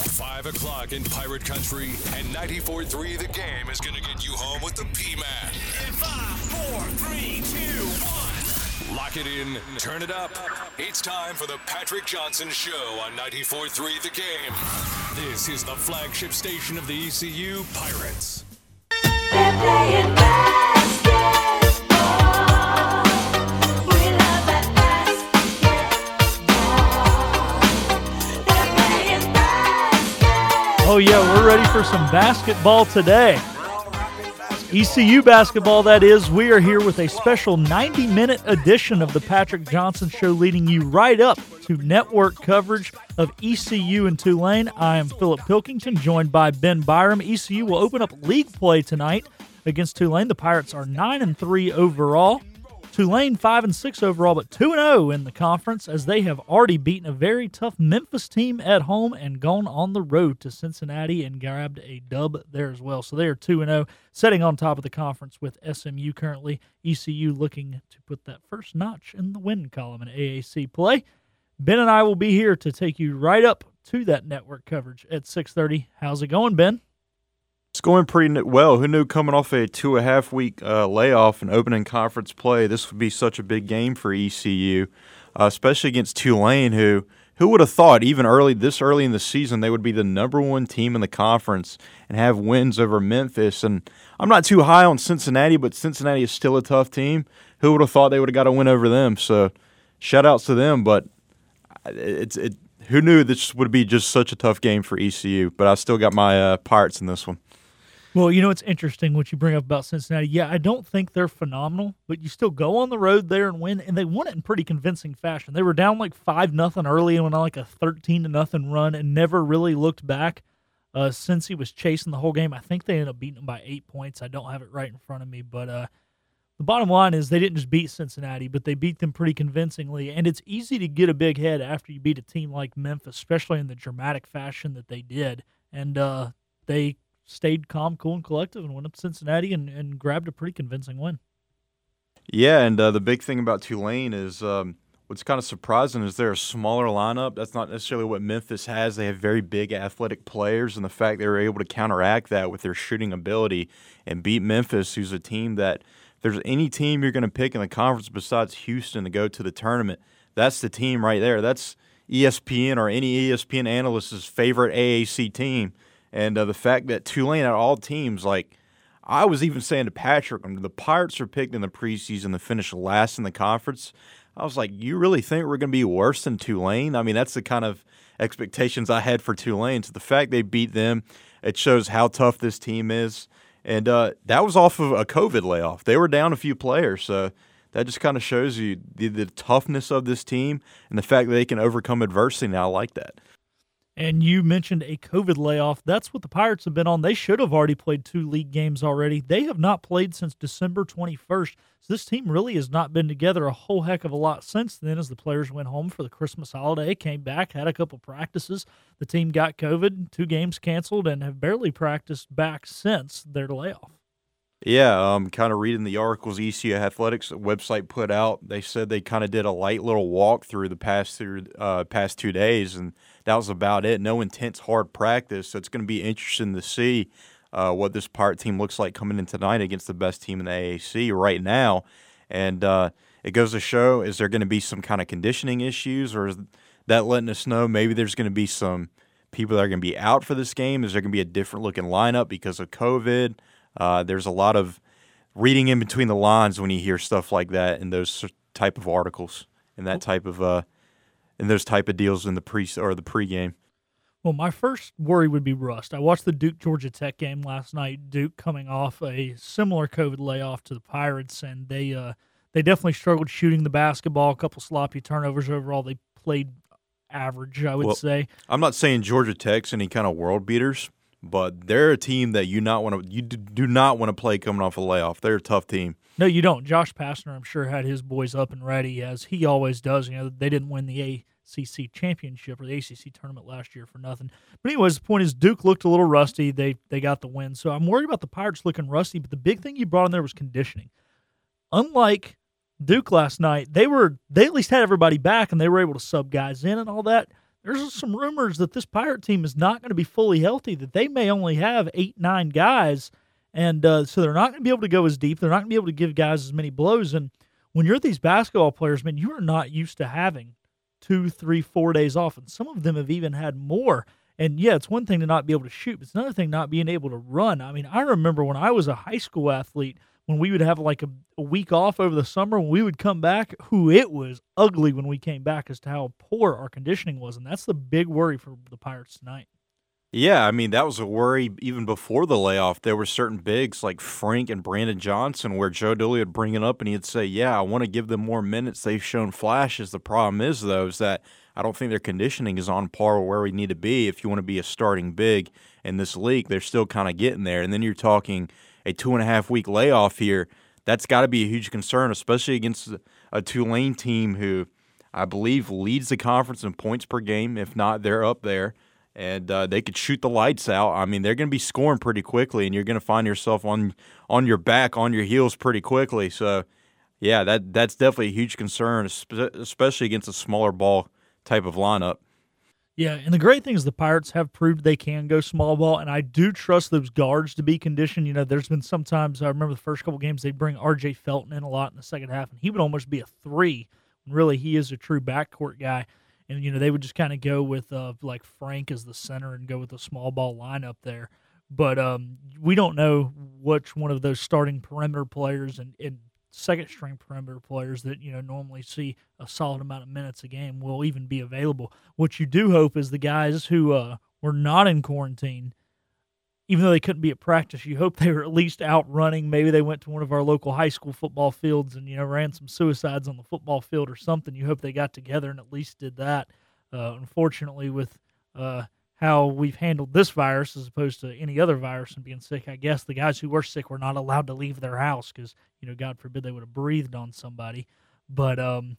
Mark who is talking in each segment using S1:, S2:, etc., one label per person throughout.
S1: 5 o'clock in Pirate Country, and 94.3 The Game is going to get you home with the P-Man.
S2: In five, four, three, two, one.
S1: Lock it in, turn it up. It's time for the Patrick Johnson Show on 94.3 The Game. This is the flagship station of the ECU Pirates.
S3: They're playing basketball.
S4: Oh, yeah, we're ready for some basketball today. ECU basketball, that is. We are here with a special 90 minute edition of the Patrick Johnson Show, leading you right up to network coverage of ECU and Tulane. I am Philip Pilkington, joined by Ben Byram. ECU will open up league play tonight against Tulane. The Pirates are 9 and 3 overall. Tulane 5 and 6 overall, but 2 and 0 in the conference as they have already beaten a very tough Memphis team at home and gone on the road to Cincinnati and grabbed a dub there as well. So they are 2 and 0, setting on top of the conference with SMU currently. ECU looking to put that first notch in the win column in AAC play. Ben and I will be here to take you right up to that network coverage at 6:30. How's it going, Ben?
S5: It's going pretty well. Who knew coming off a two and a half week uh, layoff and opening conference play, this would be such a big game for ECU, uh, especially against Tulane, who who would have thought even early this early in the season they would be the number one team in the conference and have wins over Memphis. And I'm not too high on Cincinnati, but Cincinnati is still a tough team. Who would have thought they would have got a win over them? So shout outs to them, but it's it. Who knew this would be just such a tough game for ECU? But I still got my uh, Pirates in this one.
S4: Well, you know it's interesting what you bring up about Cincinnati. Yeah, I don't think they're phenomenal, but you still go on the road there and win, and they won it in pretty convincing fashion. They were down like five nothing early and went on like a thirteen to nothing run, and never really looked back. Uh, Cincy was chasing the whole game, I think they ended up beating them by eight points. I don't have it right in front of me, but uh, the bottom line is they didn't just beat Cincinnati, but they beat them pretty convincingly. And it's easy to get a big head after you beat a team like Memphis, especially in the dramatic fashion that they did. And uh, they stayed calm, cool, and collective and went up to Cincinnati and, and grabbed a pretty convincing win.
S5: Yeah, and uh, the big thing about Tulane is um, what's kind of surprising is they're a smaller lineup. That's not necessarily what Memphis has. They have very big athletic players, and the fact they were able to counteract that with their shooting ability and beat Memphis, who's a team that if there's any team you're going to pick in the conference besides Houston to go to the tournament, that's the team right there. That's ESPN or any ESPN analyst's favorite AAC team. And uh, the fact that Tulane out of all teams, like I was even saying to Patrick, the Pirates are picked in the preseason to finish last in the conference, I was like, you really think we're going to be worse than Tulane? I mean, that's the kind of expectations I had for Tulane. So the fact they beat them, it shows how tough this team is. And uh, that was off of a COVID layoff. They were down a few players. So that just kind of shows you the, the toughness of this team and the fact that they can overcome adversity. Now, I like that.
S4: And you mentioned a COVID layoff. That's what the Pirates have been on. They should have already played two league games already. They have not played since December 21st. So this team really has not been together a whole heck of a lot since then as the players went home for the Christmas holiday, came back, had a couple practices. The team got COVID, two games canceled, and have barely practiced back since their layoff.
S5: Yeah, um, kind of reading the articles ECU Athletics website put out. They said they kind of did a light little walk through the past through uh, past two days, and that was about it. No intense hard practice. So it's going to be interesting to see uh, what this Pirate team looks like coming in tonight against the best team in the AAC right now. And uh, it goes to show: is there going to be some kind of conditioning issues, or is that letting us know maybe there's going to be some people that are going to be out for this game? Is there going to be a different looking lineup because of COVID? Uh, there's a lot of reading in between the lines when you hear stuff like that in those type of articles and that type of uh, in those type of deals in the pre or the pregame.
S4: Well, my first worry would be rust. I watched the Duke Georgia Tech game last night. Duke coming off a similar COVID layoff to the Pirates, and they uh, they definitely struggled shooting the basketball. A couple sloppy turnovers overall. They played average, I would
S5: Well,
S4: say.
S5: I'm not saying Georgia Tech's any kind of world beaters, but they're a team that you not want to you do not want to play coming off a layoff. They're a tough team.
S4: No, you don't. Josh Pastner, I'm sure, had his boys up and ready as he always does. You know, they didn't win the ACC championship or the ACC tournament last year for nothing. But anyways, the point is Duke looked a little rusty. They they got the win, so I'm worried about the Pirates looking rusty. But the big thing you brought in there was conditioning. Unlike Duke last night, they were they at least had everybody back and they were able to sub guys in and all that. There's some rumors that this Pirate team is not going to be fully healthy, that they may only have eight, nine guys. And uh, so they're not going to be able to go as deep. They're not going to be able to give guys as many blows. And when you're these basketball players, man, you are not used to having two, three, four days off. And some of them have even had more. And yeah, it's one thing to not be able to shoot, but it's another thing not being able to run. I mean, I remember when I was a high school athlete, when we would have like a, a week off over the summer, when we would come back, who it was ugly when we came back as to how poor our conditioning was. And that's the big worry for the Pirates tonight.
S5: Yeah, I mean that was a worry even before the layoff. There were certain bigs like Frink and Brandon Johnson where Joe Dooley would bring it up and he'd say, "Yeah, I want to give them more minutes. They've shown flashes. The problem is though is that I don't think their conditioning is on par with where we need to be if you want to be a starting big in this league. They're still kind of getting there. And then you're talking a two and a half week layoff here. That's got to be a huge concern, especially against a Tulane team who I believe leads the conference in points per game. If not, they're up there and uh, they could shoot the lights out. I mean, they're going to be scoring pretty quickly, and you're going to find yourself on on your back, on your heels pretty quickly. So, yeah, that that's definitely a huge concern, especially against a smaller ball type of lineup.
S4: Yeah, and the great thing is the Pirates have proved they can go small ball, and I do trust those guards to be conditioned. You know, there's been sometimes I remember the first couple games they bring R.J. Felton in a lot in the second half, and he would almost be a three. Really, he is a true backcourt guy, and you know they would just kind of go with uh, like Frink as the center and go with a small ball lineup there. But um, we don't know which one of those starting perimeter players and, and second string perimeter players that you know normally see a solid amount of minutes a game will even be available. What you do hope is the guys who uh, were not in quarantine, even though they couldn't be at practice, you hope they were at least out running. Maybe they went to one of our local high school football fields and you know ran some suicides on the football field or something. You hope they got together and at least did that. Uh, unfortunately, with uh, how we've handled this virus as opposed to any other virus and being sick. I guess the guys who were sick were not allowed to leave their house because you know, God forbid they would have breathed on somebody. But um,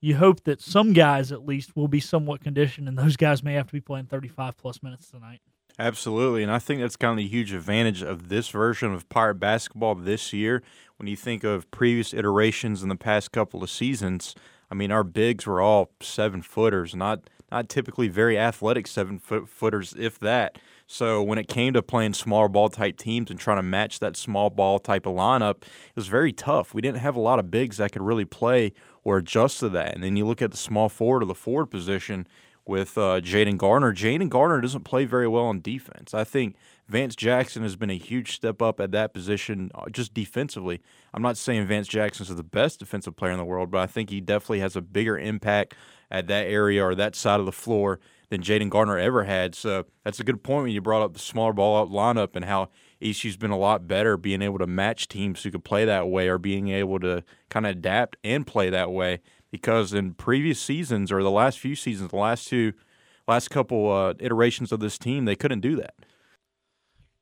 S4: you hope that some guys at least will be somewhat conditioned, and those guys may have to be playing 35 plus minutes tonight.
S5: Absolutely, and I think that's kind of the huge advantage of this version of Pirate basketball this year. When you think of previous iterations in the past couple of seasons, I mean, our bigs were all seven footers, not not typically very athletic seven foot footers, if that. So when it came to playing small ball type teams and trying to match that small ball type of lineup, it was very tough. We didn't have a lot of bigs that could really play or adjust to that. And then you look at the small forward or the forward position with uh, Jayden Gardner. Jayden Gardner doesn't play very well on defense. I think Vance Jackson has been a huge step up at that position uh, just defensively. I'm not saying Vance Jackson is the best defensive player in the world, but I think he definitely has a bigger impact at that area or that side of the floor than Jayden Gardner ever had. So that's a good point when you brought up the smaller ball up lineup and how ECU's been a lot better being able to match teams who could play that way or being able to kind of adapt and play that way. Because in previous seasons or the last few seasons, the last two, last couple uh, iterations of this team, they couldn't do that.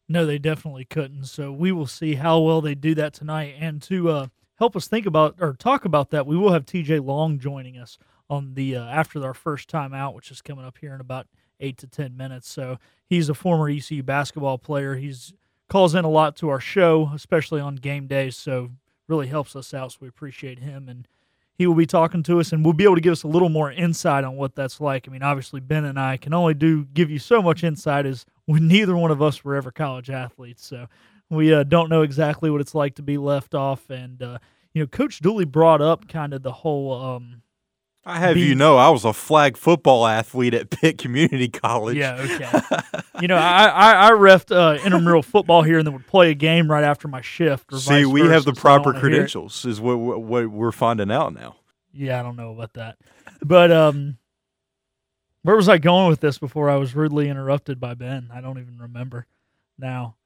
S4: No, they definitely couldn't. So we will see how well they do that tonight. And to uh, help us think about or talk about that, we will have TJ Long joining us on the uh, after our first time out, which is coming up here in about eight to ten minutes. So he's a former ECU basketball player. He's calls in a lot to our show, especially on game days. So really helps us out. So we appreciate him and. He will be talking to us, and we'll be able to give us a little more insight on what that's like. I mean, obviously, Ben and I can only do give you so much insight as when neither one of us were ever college athletes, so we uh, don't know exactly what it's like to be left off. And uh, you know, Coach Dooley brought up kind of the whole um,
S5: I have
S4: Be-
S5: you know, I was a flag football athlete at Pitt Community College.
S4: Yeah, okay. you know, I I, I refed uh, intramural football here, and then would play a game right after my shift.
S5: See, we have the proper
S4: wanna hear it.
S5: credentials, is what, what we're finding out now.
S4: Yeah, I don't know about that, but um, where was I going with this before I was rudely interrupted by Ben? I don't even remember now.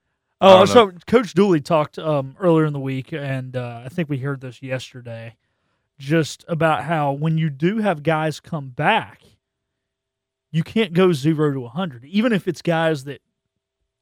S4: Oh, so Coach Dooley talked um, earlier in the week, and uh, I think we heard this yesterday, just about how when you do have guys come back, you can't go zero to 100, even if it's guys that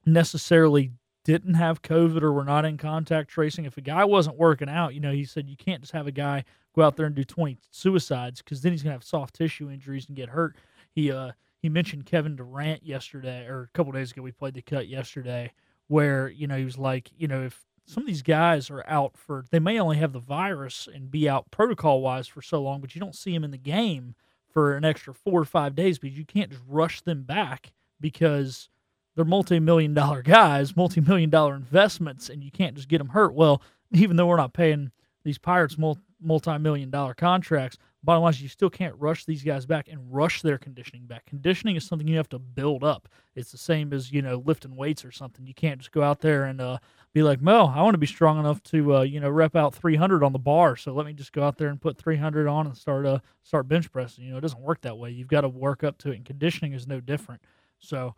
S4: necessarily didn't have COVID or were not in contact tracing. If a guy wasn't working out, you know, he said you can't just have a guy go out there and do 20 suicides because then he's going to have soft tissue injuries and get hurt. He, uh, he mentioned Kevin Durant yesterday, or a couple days ago. We played the cut yesterday, where you know he was like, you know, if some of these guys are out for, they may only have the virus and be out protocol wise for so long, but you don't see them in the game for an extra four or five days because you can't just rush them back because they're multi-million dollar guys, multi-million dollar investments, and you can't just get them hurt. Well, even though we're not paying these Pirates multi-million dollar contracts, bottom line is you still can't rush these guys back and rush their conditioning back. Conditioning is something you have to build up. It's the same as you know lifting weights or something. You can't just go out there and uh, be like, Mo, I want to be strong enough to uh, you know rep out 300 on the bar, so let me just go out there and put 300 on and start uh start bench pressing. You know, it doesn't work that way. You've got to work up to it, and conditioning is no different. So.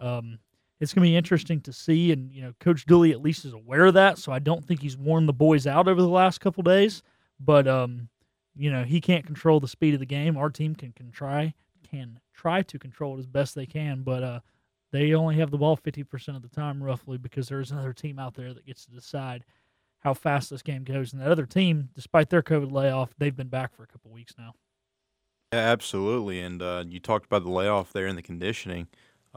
S4: Um, it's going to be interesting to see. And, you know, Coach Dooley at least is aware of that. So I don't think he's worn the boys out over the last couple days. But, um, you know, he can't control the speed of the game. Our team can, can try can try to control it as best they can, but uh, they only have the ball 50% of the time, roughly, because there's another team out there that gets to decide how fast this game goes. And that other team, despite their COVID layoff, they've been back for a couple weeks now.
S5: Yeah, absolutely. And uh, you talked about the layoff there and the conditioning.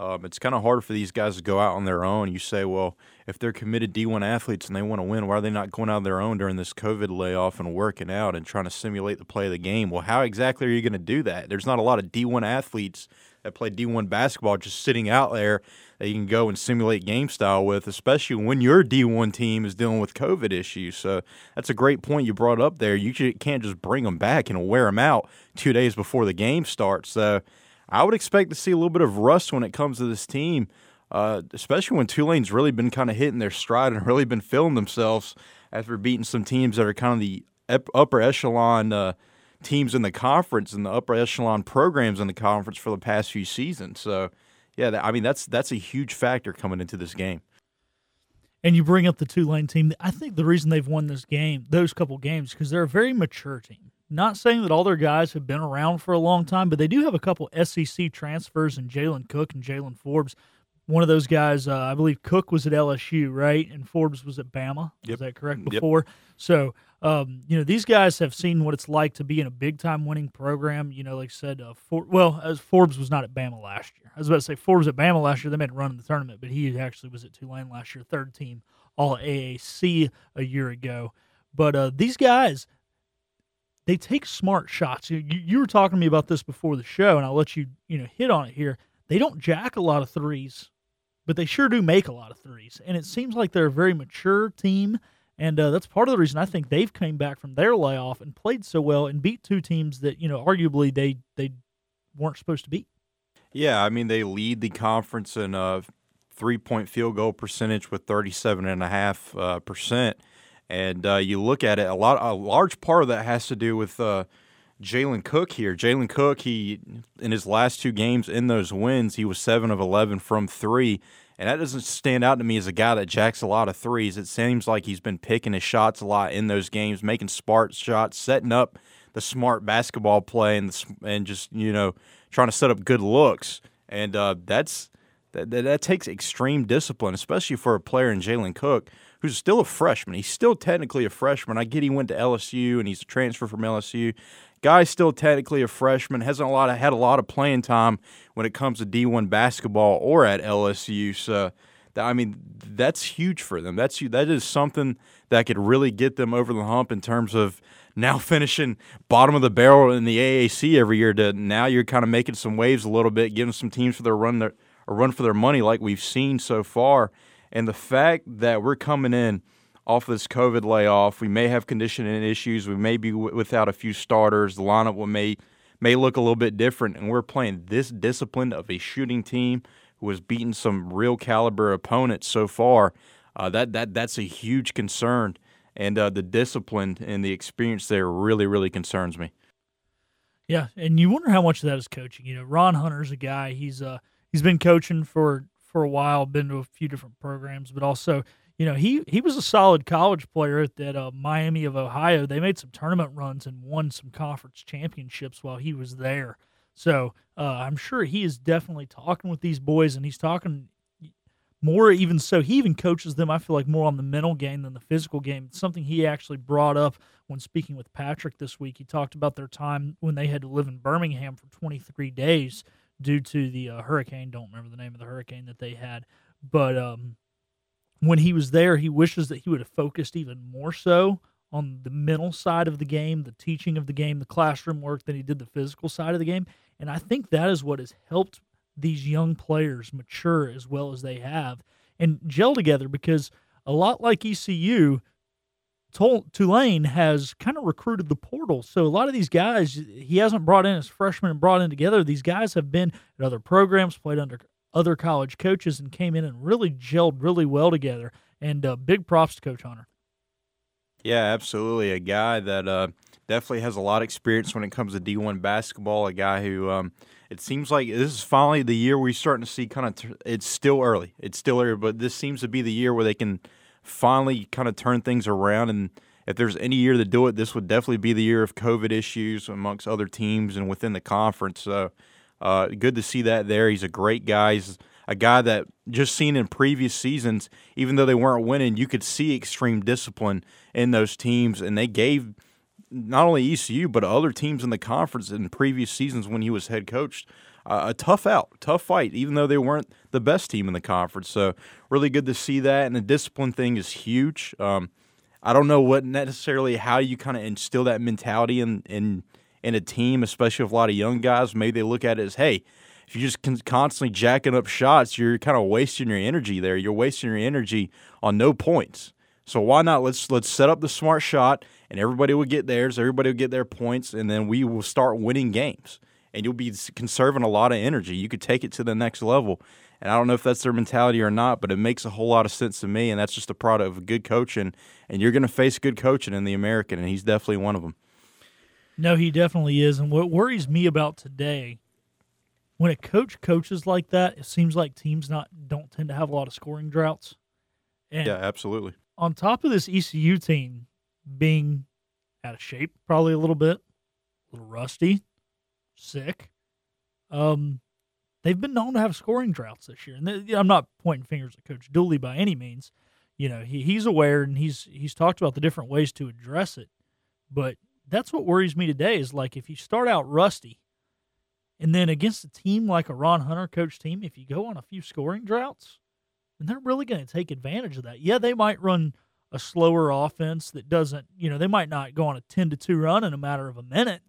S5: Um, it's kind of hard for these guys to go out on their own. You say, well, if they're committed D1 athletes and they want to win, why are they not going out on their own during this COVID layoff and working out and trying to simulate the play of the game? Well, how exactly are you going to do that? There's not a lot of D1 athletes that play D1 basketball just sitting out there that you can go and simulate game style with, especially when your D1 team is dealing with COVID issues. So that's a great point you brought up there. You can't just bring them back and wear them out two days before the game starts. So I would expect to see a little bit of rust when it comes to this team, uh, especially when Tulane's really been kind of hitting their stride and really been feeling themselves after beating some teams that are kind of the upper echelon uh, teams in the conference and the upper echelon programs in the conference for the past few seasons. So, yeah, I mean that's that's a huge factor coming into this game.
S4: And you bring up the Tulane team. I think the reason they've won this game, those couple games, because they're a very mature team. Not saying that all their guys have been around for a long time, but they do have a couple SEC transfers in Jalen Cook and Jaylen Forbes. One of those guys, uh, I believe Cook was at LSU, right? And Forbes was at Bama.
S5: Yep.
S4: Is that correct?
S5: Yep.
S4: Before. So, um, you know, these guys have seen what it's like to be in a big time winning program. You know, like I said, uh, For- well, as Forbes was not at Bama last year. I was about to say Forbes at Bama last year. They made a run in the tournament, but he actually was at Tulane last year, third team All AAC a year ago. But uh, these guys, they take smart shots. You, you, were talking to me about this before the show, and I'll let you you know hit on it here. They don't jack a lot of threes, but they sure do make a lot of threes, and it seems like they're a very mature team. And uh, that's part of the reason I think they've came back from their layoff and played so well and beat two teams that you know arguably they they weren't supposed to beat.
S5: Yeah, I mean they lead the conference in uh, three point field goal percentage with thirty seven and a half uh, percent, and uh, you look at it a lot. A large part of that has to do with uh, Jalen Cook here. Jalen Cook, he in his last two games in those wins, he was seven of eleven from three. And that doesn't stand out to me as a guy that jacks a lot of threes. It seems like he's been picking his shots a lot in those games, making smart shots, setting up the smart basketball play, and the, and just you know trying to set up good looks. And uh, that's that, that that takes extreme discipline, especially for a player in Jalen Cook, who's still a freshman. He's still technically a freshman. I get he went to LSU and he's a transfer from LSU. Guy's still technically a freshman, hasn't a lot of, had a lot of playing time when it comes to D1 basketball or at LSU. So, I mean, that's huge for them. That's that is something that could really get them over the hump in terms of now finishing bottom of the barrel in the AAC every year. To now you're kind of making some waves a little bit, giving some teams for their run their a run for their money like we've seen so far. And the fact that we're coming in off of this COVID layoff, we may have conditioning issues. We may be w- without a few starters. The lineup may may look a little bit different, and we're playing this discipline of a shooting team who has beaten some real caliber opponents so far. Uh, that that that's a huge concern, and uh, the discipline and the experience there really really concerns me.
S4: Yeah, and you wonder how much of that is coaching. You know, Ron Hunter's a guy. He's uh he's been coaching for for a while, been to a few different programs, but also you know he he was a solid college player at that uh, Miami of Ohio. They made some tournament runs and won some conference championships while he was there. So uh, I'm sure he is definitely talking with these boys, and he's talking more even so he even coaches them i feel like more on the mental game than the physical game it's something he actually brought up when speaking with patrick this week he talked about their time when they had to live in birmingham for 23 days due to the uh, hurricane don't remember the name of the hurricane that they had but um, when he was there he wishes that he would have focused even more so on the mental side of the game, the teaching of the game, the classroom work than he did the physical side of the game. And I think that is what has helped these young players mature as well as they have and gel together because a lot like ECU, Tulane has kind of recruited the portal. So a lot of these guys he hasn't brought in as freshmen and brought in together. These guys have been at other programs, played under other college coaches, and came in and really gelled really well together. And uh, big props to Coach Hunter.
S5: Yeah, absolutely. A guy that uh, definitely has a lot of experience when it comes to D1 basketball. A guy who um, it seems like this is finally the year we're starting to see kind of. It's still early. It's still early, but this seems to be the year where they can finally kind of turn things around. And if there's any year to do it, this would definitely be the year of COVID issues amongst other teams and within the conference. So uh, good to see that there. He's a great guy. He's a guy that just seen in previous seasons, even though they weren't winning, you could see extreme discipline in those teams, and they gave not only ECU but other teams in the conference in previous seasons when he was head coach a tough out, tough fight, even though they weren't the best team in the conference. So really good to see that, and the discipline thing is huge. Um, I don't know what necessarily how you kind of instill that mentality in in in a team, especially with a lot of young guys. Maybe they look at it as, hey, if you're just con- constantly jacking up shots, you're kind of wasting your energy there. You're wasting your energy on no points. So why not let's let's set up the smart shot, and everybody will get theirs. Everybody will get their points, and then we will start winning games. And you'll be conserving a lot of energy. You could take it to the next level. And I don't know if that's their mentality or not, but it makes a whole lot of sense to me. And that's just a product of good coaching. And you're going to face good coaching in the American, and he's definitely one of them.
S4: No, he definitely is. And what worries me about today, when a coach coaches like that, it seems like teams not don't tend to have a lot of scoring droughts. And
S5: Yeah, absolutely.
S4: on top of this ECU team being out of shape, probably a little bit, a little rusty, sick, um, they've been known to have scoring droughts this year. And th- I'm not pointing fingers at Coach Dooley by any means. You know, he, he's aware and he's he's talked about the different ways to address it. But that's what worries me today is like if you start out rusty and then against a team like a Ron Hunter coach team, if you go on a few scoring droughts, then they're really going to take advantage of that. Yeah, they might run a slower offense that doesn't, you know, they might not go on a 10 to 2 run in a matter of a minute,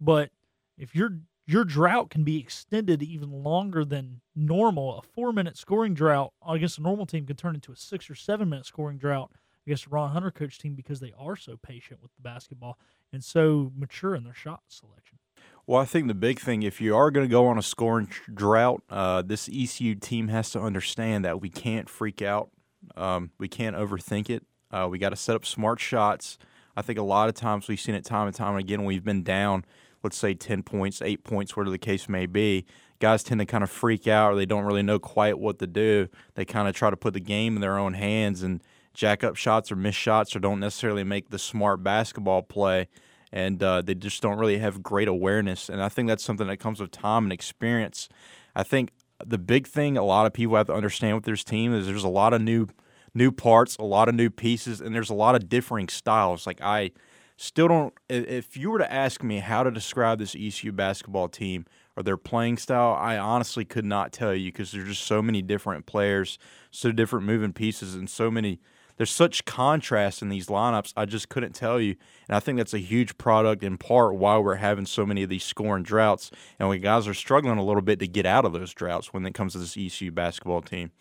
S4: but if your your drought can be extended even longer than normal, a 4-minute scoring drought against a normal team can turn into a 6 or 7-minute scoring drought against a Ron Hunter coach team because they are so patient with the basketball and so mature in their shot selection.
S5: Well, I think the big thing, if you are going to go on a scoring drought, uh, this ECU team has to understand that we can't freak out. Um, we can't overthink it. Uh, we got to set up smart shots. I think a lot of times we've seen it time and time again when we've been down, let's say 10 points, 8 points, whatever the case may be. Guys tend to kind of freak out or they don't really know quite what to do. They kind of try to put the game in their own hands and jack up shots or miss shots or don't necessarily make the smart basketball play and uh, they just don't really have great awareness. And I think that's something that comes with time and experience. I think the big thing a lot of people have to understand with this team is there's a lot of new new parts, a lot of new pieces, and there's a lot of differing styles. Like I still don't. If you were to ask me how to describe this ECU basketball team or their playing style, I honestly could not tell you because there's just so many different players, so different moving pieces, and so many. There's such contrast in these lineups. I just couldn't tell you, and I think that's a huge product in part why we're having so many of these scoring droughts, and we guys are struggling a little bit to get out of those droughts when it comes to this ECU basketball team.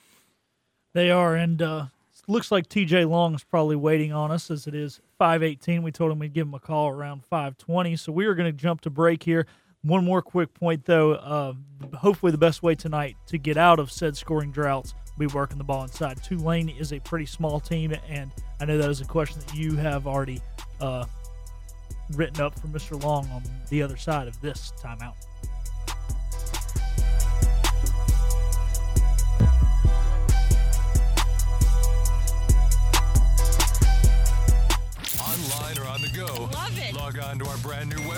S4: They are, and uh, looks like TJ Long is probably waiting on us as it is 518. We told him we'd give him a call around 520. So we are going to jump to break here. One more quick point, though. Uh, hopefully, the best way tonight to get out of said scoring droughts be working the ball inside. Tulane is a pretty small team, and I know that is a question that you have already uh, written up for Mr. Long on the other side of this timeout.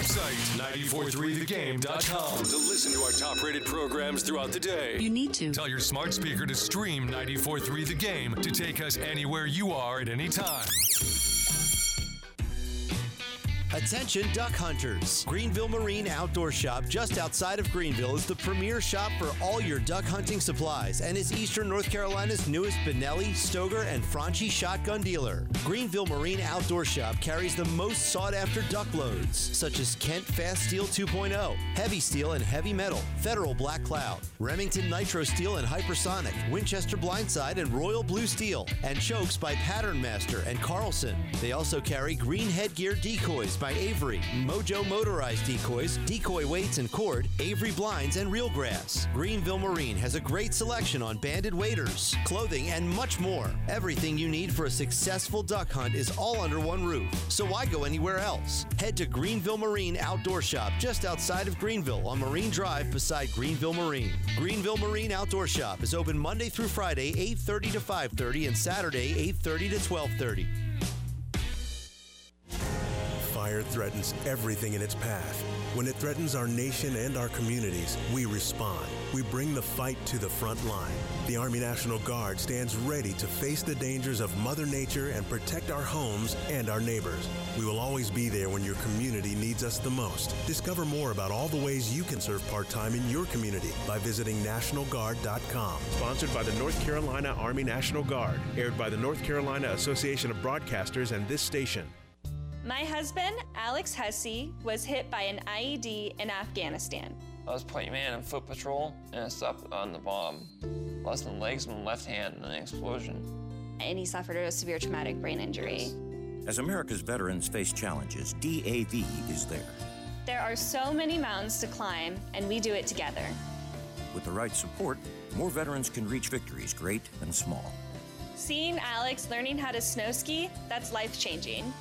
S1: Website, 943thegame.com, to listen to our top rated programs throughout the day.
S6: You need to.
S1: Tell your smart speaker to stream 943 The Game to take us anywhere you are at any time.
S6: Attention duck hunters! Greenville Marine Outdoor Shop just outside of Greenville is the premier shop for all your duck hunting supplies and is Eastern North Carolina's newest Benelli, Stoeger, and Franchi shotgun dealer. Greenville Marine Outdoor Shop carries the most sought after duck loads, such as Kent Fast Steel 2.0, Heavy Steel and Heavy Metal, Federal Black Cloud, Remington Nitro Steel and Hypersonic, Winchester Blindside and Royal Blue Steel, and chokes by Pattern Master and Carlson. They also carry Greenhead Gear decoys by Avery, Mojo motorized decoys, decoy weights and cord, Avery blinds, and real grass. Greenville Marine has a great selection on banded waders, clothing, and much more. Everything you need for a successful duck hunt is all under one roof, so why go anywhere else? Head to Greenville Marine Outdoor Shop just outside of Greenville on Marine Drive beside Greenville Marine. Greenville Marine Outdoor Shop is open Monday through Friday, 8:30 to 5:30 and Saturday, 8:30 to 12:30.
S7: Fire threatens everything in its path. When it threatens our nation and our communities, we respond. We bring the fight to the front line. The Army National Guard stands ready to face the dangers of Mother Nature and protect our homes and our neighbors. We will always be there when your community needs us the most. Discover more about all the ways you can serve part time in your community by visiting NationalGuard.com.
S8: Sponsored by the North Carolina Army National Guard. Aired by the North Carolina Association of Broadcasters and this station.
S9: My husband, Alex Hussey, was hit by an IED in Afghanistan.
S10: I was point man in foot patrol and I stopped on the bomb. Lost my legs and my left hand in an explosion.
S9: And he suffered a severe traumatic brain injury.
S11: As America's veterans face challenges, DAV is there.
S9: There are so many mountains to climb, and we do it together.
S11: With the right support, more veterans can reach victories, great and small.
S9: Seeing Alex learning how to snow ski, that's life changing.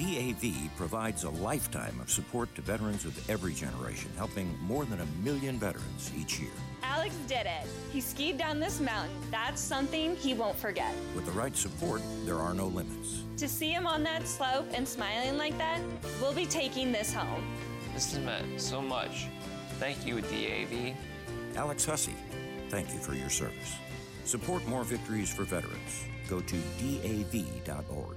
S11: DAV provides a lifetime of support to veterans of every generation, helping more than a million veterans each year.
S9: Alex did it. He skied down this mountain. That's something he won't forget.
S11: With the right support, there are no limits.
S9: To see him on that slope and smiling like that, we'll be taking this home.
S10: This has meant so much. Thank you, DAV.
S11: Alex Hussey, thank you for your service. Support more victories for veterans. Go to DAV.org.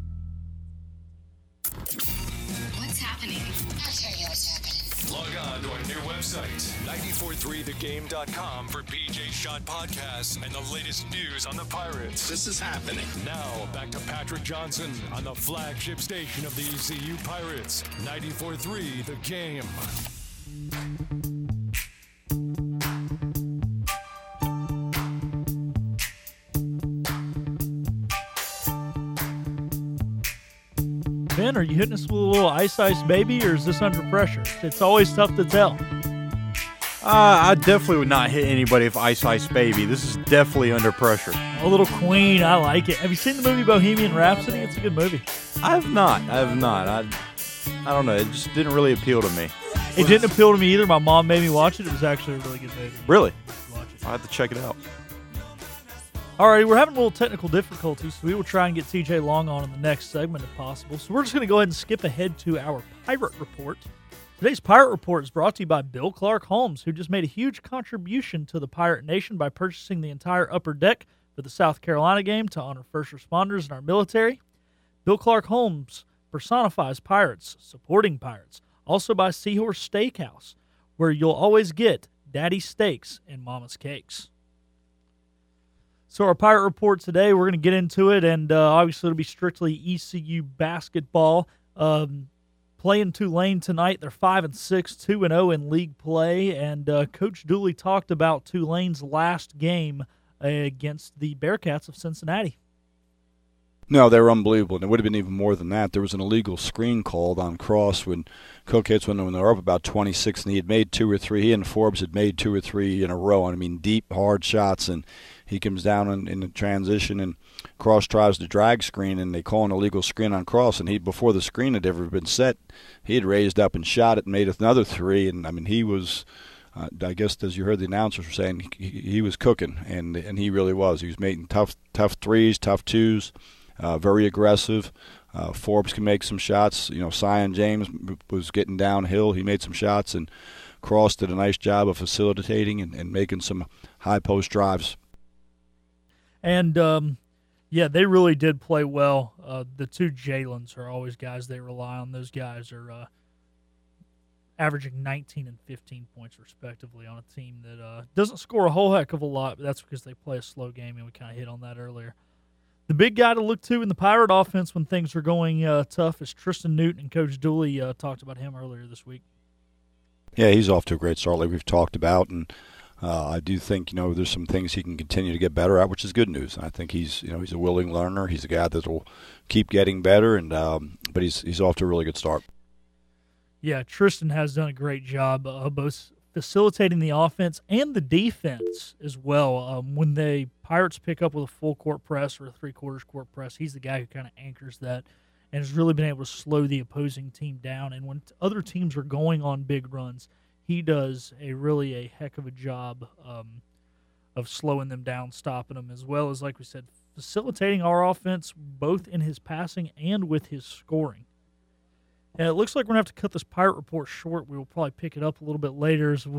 S12: What's happening? I'll tell you what's happening.
S1: Log on to our new website, 943thegame.com for PJ Shot podcasts and the latest news on the Pirates.
S2: This is happening.
S1: Now, back to Patrick Johnson on the flagship station of the ECU Pirates, 943 The Game.
S4: Ben, are you hitting us with a little ice ice baby, or is this under pressure? It's always tough to tell.
S5: Uh, I definitely would not hit anybody with Ice Ice Baby. This is definitely under pressure.
S4: A little Queen, I like it. Have you seen the movie Bohemian Rhapsody? It's a good movie.
S5: I have not. I have not. I, I don't know. It just didn't really appeal to me.
S4: It didn't appeal to me either. My mom made me watch it. It was actually a really good movie.
S5: Really? I'll have to check it out.
S4: All right, we're having a little technical difficulties, so we will try and get TJ Long on in the next segment if possible. So we're just going to go ahead and skip ahead to our Pirate Report. Today's Pirate Report is brought to you by Bill Clark Homes, who just made a huge contribution to the Pirate Nation by purchasing the entire upper deck for the South Carolina game to honor first responders and our military. Bill Clark Homes personifies pirates, supporting pirates. Also by Seahorse Steakhouse, where you'll always get daddy steaks and mama's cakes. So our pirate report today, we're going to get into it, and uh, obviously it'll be strictly ECU basketball. Um, playing Tulane tonight, they're five and six, two and zero in league play, and uh, Coach Dooley talked about Tulane's last game uh, against the Bearcats of Cincinnati.
S13: No, they were unbelievable, and it would have been even more than that. There was an illegal screen called on Cross when Cook hits when when they were up about 26, and he had made two or three. He and Forbes had made two or three in a row. And I mean, deep, hard shots, and he comes down in, in the transition, and Cross tries to drag screen, and they call an illegal screen on Cross. And he, before the screen had ever been set, he had raised up and shot it and made another three. And I mean, he was. Uh, I guess as you heard the announcers were saying, he, he was cooking, and and he really was. He was making tough tough threes, tough twos, uh, very aggressive. Uh, Forbes can make some shots. You know, Sion James was getting downhill. He made some shots, and Cross did a nice job of facilitating and, and making some high post drives.
S4: And um, yeah, they really did play well. Uh, the two Jalen's are always guys they rely on. Those guys are uh, averaging 19 and 15 points respectively on a team that uh, doesn't score a whole heck of a lot, but that's because they play a slow game, and we kind of hit on that earlier. The big guy to look to in the Pirate offense when things are going uh, tough is Tristan Newton, and Coach Dooley uh, talked about him earlier this week.
S13: Yeah, he's off to a great start, like we've talked about, and uh, I do think you know there's some things he can continue to get better at, which is good news. I think he's you know he's a willing learner. He's a guy that will keep getting better, and um, but he's he's off to a really good start.
S4: Yeah, Tristan has done a great job uh, both facilitating the offense and the defense as well. Um, when the Pirates pick up with a full court press or a three quarters court press, he's the guy who kind of anchors that and has really been able to slow the opposing team down. And when other teams are going on big runs, he does a really a heck of a job um, of slowing them down, stopping them, as well as, like we said, facilitating our offense both in his passing and with his scoring. And it looks like we're to have to cut this Pirate Report short. We will probably pick it up a little bit later. As.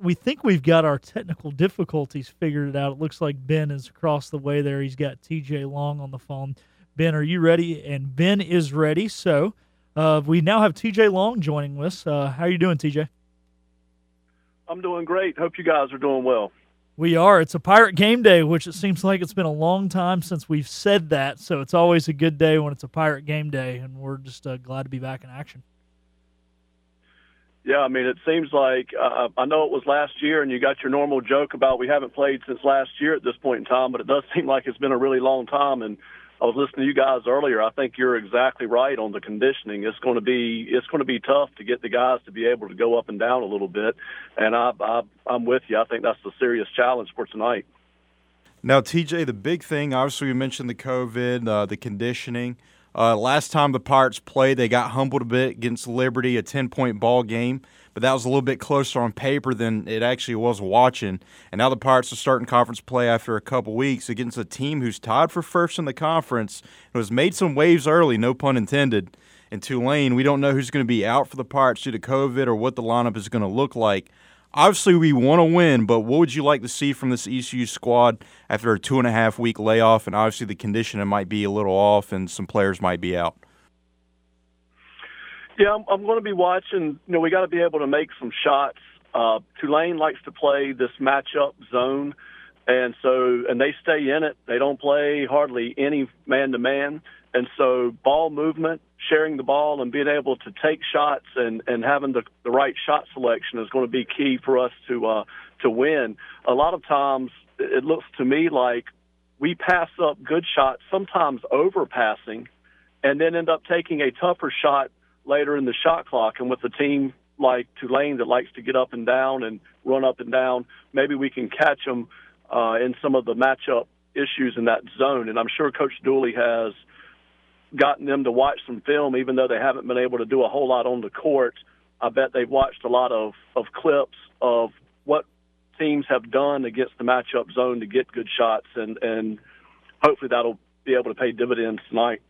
S4: We think we've got our technical difficulties figured out. It looks like Ben is across the way there. He's got TJ Long on the phone. Ben, are you ready? And Ben is ready. So uh, we now have TJ Long joining us. Uh, how are you doing, TJ?
S14: I'm doing great. Hope you guys are doing well.
S4: We are. It's a Pirate Game Day, which it seems like it's been a long time since we've said that. So it's always a good day when it's a Pirate Game Day, and we're just uh, glad to be back in action.
S14: Yeah, I mean, it seems like uh, I know it was last year, and you got your normal joke about we haven't played since last year at this point in time, but it does seem like it's been a really long time. And I was listening to you guys earlier. I think you're exactly right on the conditioning. It's going to be it's going to be tough to get the guys to be able to go up and down a little bit. And I, I I'm with you. I think that's the serious challenge for tonight.
S5: Now, TJ, the big thing, obviously, we mentioned the COVID, uh, the conditioning. Uh, last time the Pirates played, they got humbled a bit against Liberty, a 10 point ball game, but that was a little bit closer on paper than it actually was watching. And now the Pirates are starting conference play after a couple weeks against a team who's tied for first in the conference and has made some waves early, no pun intended. In Tulane, we don't know who's going to be out for the Pirates due to COVID or what the lineup is going to look like. Obviously, we want to win, but what would you like to see from this ECU squad after a two and a half week layoff? And obviously, the conditioning might be a little off, and some players might be out.
S14: Yeah, I'm, I'm going to be watching. You know, we got to be able to make some shots. Uh, Tulane likes to play this matchup zone, and so and they stay in it. They don't play hardly any man to man, and so ball movement, sharing the ball, and being able to take shots and and having the the right shot selection is going to be key for us to uh, to win. A lot of times, it looks to me like we pass up good shots, sometimes overpassing, and then end up taking a tougher shot later in the shot clock. And with a team like Tulane that likes to get up and down and run up and down, maybe we can catch them uh, in some of the matchup issues in that zone. And I'm sure Coach Dooley has gotten them to watch some film, even though they haven't been able to do a whole lot on the court. I bet they've watched a lot of, of clips of what teams have done against the matchup zone to get good shots, and, and hopefully that'll be able to pay dividends tonight.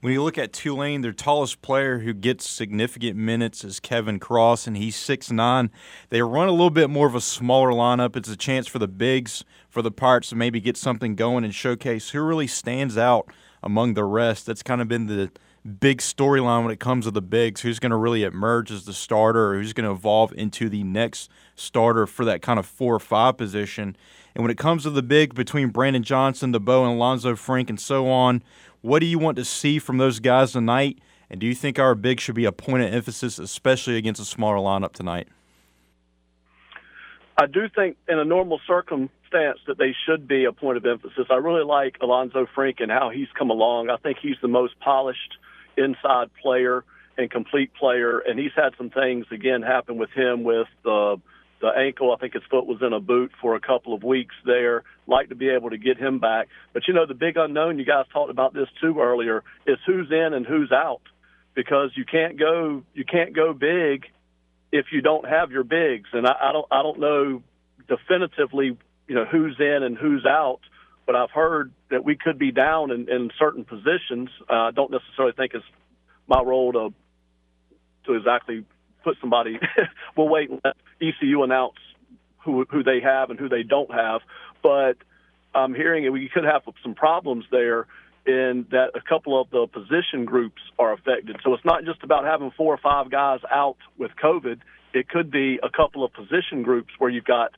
S5: When you look at Tulane, their tallest player who gets significant minutes is Kevin Cross, and he's 6'9. They run a little bit more of a smaller lineup. It's a chance for the bigs, for the Pirates to maybe get something going and showcase who really stands out among the rest. That's kind of been the big storyline when it comes to the bigs. Who's going to really emerge as the starter, or who's going to evolve into the next starter for that kind of four or five position. And when it comes to the big between Brandon Johnson, Debaut, and Alanzo Frink, and so on, what do you want to see from those guys tonight? And do you think our big should be a point of emphasis, especially against a smaller lineup tonight?
S14: I do think in a normal circumstance that they should be a point of emphasis. I really like Alanzo Frink and how he's come along. I think he's the most polished inside player and complete player, and he's had some things again happen with him with the the ankle. I think his foot was in a boot for a couple of weeks there. Like to be able to get him back, but you know the big unknown. You guys talked about this too earlier. Is who's in and who's out because you can't go you can't go big if you don't have your bigs, and I, I don't I don't know definitively you know who's in and who's out. But I've heard that we could be down in, in certain positions. Uh, I don't necessarily think it's my role to to exactly put somebody. we'll wait and let ECU announce who who they have and who they don't have. But I'm hearing it. We could have some problems there in that a couple of the position groups are affected. So it's not just about having four or five guys out with COVID. It could be a couple of position groups where you've got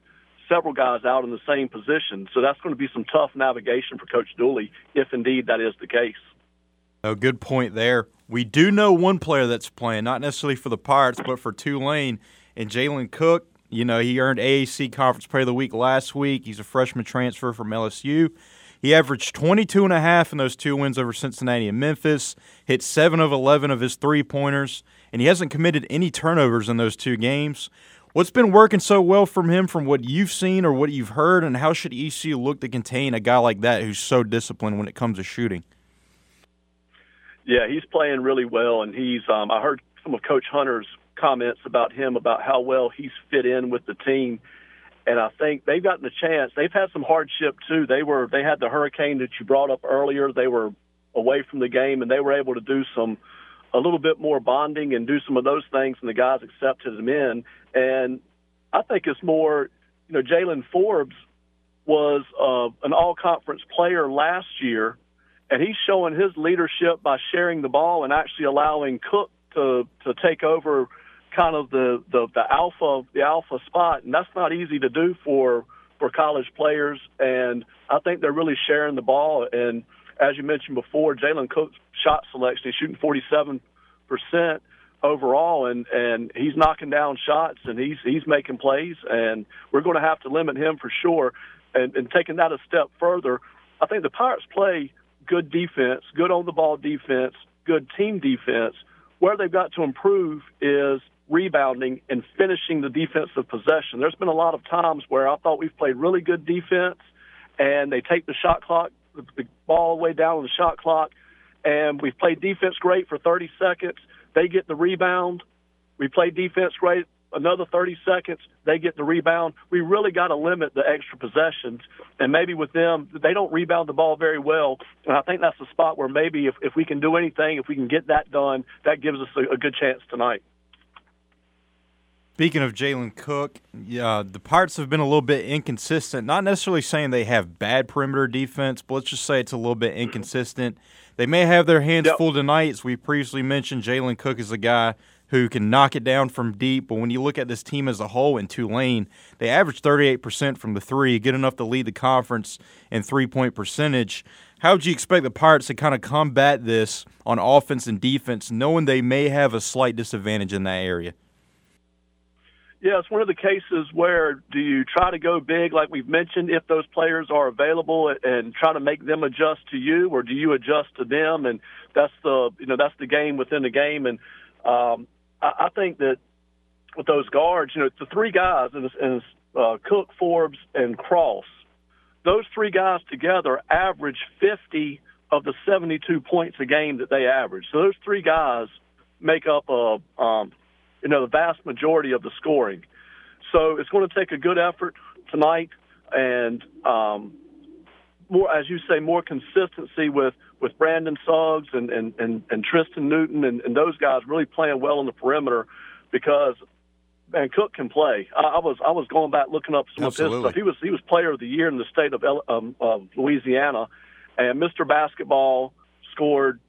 S14: several guys out in the same position. So that's going to be some tough navigation for Coach Dooley if indeed that is the case.
S5: Oh, good point there. We do know one player that's playing, not necessarily for the Pirates, but for Tulane, and Jalen Cook. You know, he earned AAC Conference Player of the Week last week. He's a freshman transfer from LSU. He averaged 22 and a half in those two wins over Cincinnati and Memphis, hit 7 of 11 of his three-pointers, and he hasn't committed any turnovers in those two games. What's been working so well from him from what you've seen or what you've heard, and how should ECU look to contain a guy like that who's so disciplined when it comes to shooting?
S14: Yeah, he's playing really well, and he's. Um, I heard some of Coach Hunter's comments about him about how well he's fit in with the team, and I think they've gotten a chance. They've had some hardship too. They were they had the hurricane that you brought up earlier. They were away from the game, and they were able to do some a little bit more bonding and do some of those things, and the guys accepted them in. And I think it's more, you know, Jaylen Forbes was uh, an all-conference player last year and he's showing his leadership by sharing the ball and actually allowing Cook to to take over kind of the the, the alpha the alpha spot, and that's not easy to do for for college players. And I think they're really sharing the ball. And as you mentioned before, Jalen Cook's shot selection, he's shooting 47 percent overall, and and he's knocking down shots and he's he's making plays, and we're going to have to limit him for sure. And, and taking that a step further, I think the Pirates play good defense, good on the ball defense, good team defense. Where they've got to improve is rebounding and finishing the defensive possession. There's been a lot of times where I thought we've played really good defense and they take the shot clock, the ball way down on the shot clock, and we've played defense great for 30 seconds. They get the rebound. We play defense great another 30 seconds, they get the rebound. We really got to limit the extra possessions. And maybe with them, they don't rebound the ball very well. And I think that's the spot where maybe if, if we can do anything, if we can get that done, that gives us a, a good chance tonight.
S5: Speaking of Jalen Cook, yeah, the Pirates have been a little bit inconsistent. Not necessarily saying they have bad perimeter defense, but let's just say it's a little bit inconsistent. They may have their hands
S14: Yep.
S5: full tonight. As we previously mentioned, Jalen Cook is a guy who can knock it down from deep. But when you look at this team as a whole in Tulane, they average 38% from the three, good enough to lead the conference in three point percentage. How would you expect the Pirates to kind of combat this on offense and defense, knowing they may have a slight disadvantage in that area?
S14: Yeah, it's one of the cases where do you try to go big, like we've mentioned, if those players are available, and try to make them adjust to you, or do you adjust to them? And that's the you know that's the game within the game. And um, I, I think that with those guards, you know, the three guys, and and uh, Cook, Forbes, and Cross. Those three guys together average 50 of the 72 points a game that they average. So those three guys make up a um, you know the vast majority of the scoring. So it's going to take a good effort tonight, and um, more as you say, more consistency with with Brandon Suggs and and and, and Tristan Newton and, and those guys really playing well on the perimeter because. Man, Cook can play. I, I was I was going back looking up some of his stuff. He was he was Player of the Year in the state of um, of Louisiana, and Mr. Basketball scored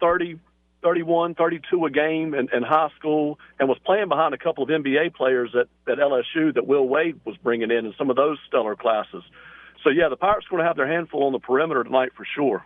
S14: 30, 31, 32 a game in, in high school and was playing behind a couple of NBA players at, at LSU that Will Wade was bringing in in some of those stellar classes. So, yeah, the Pirates are going to have their handful on the perimeter tonight for sure.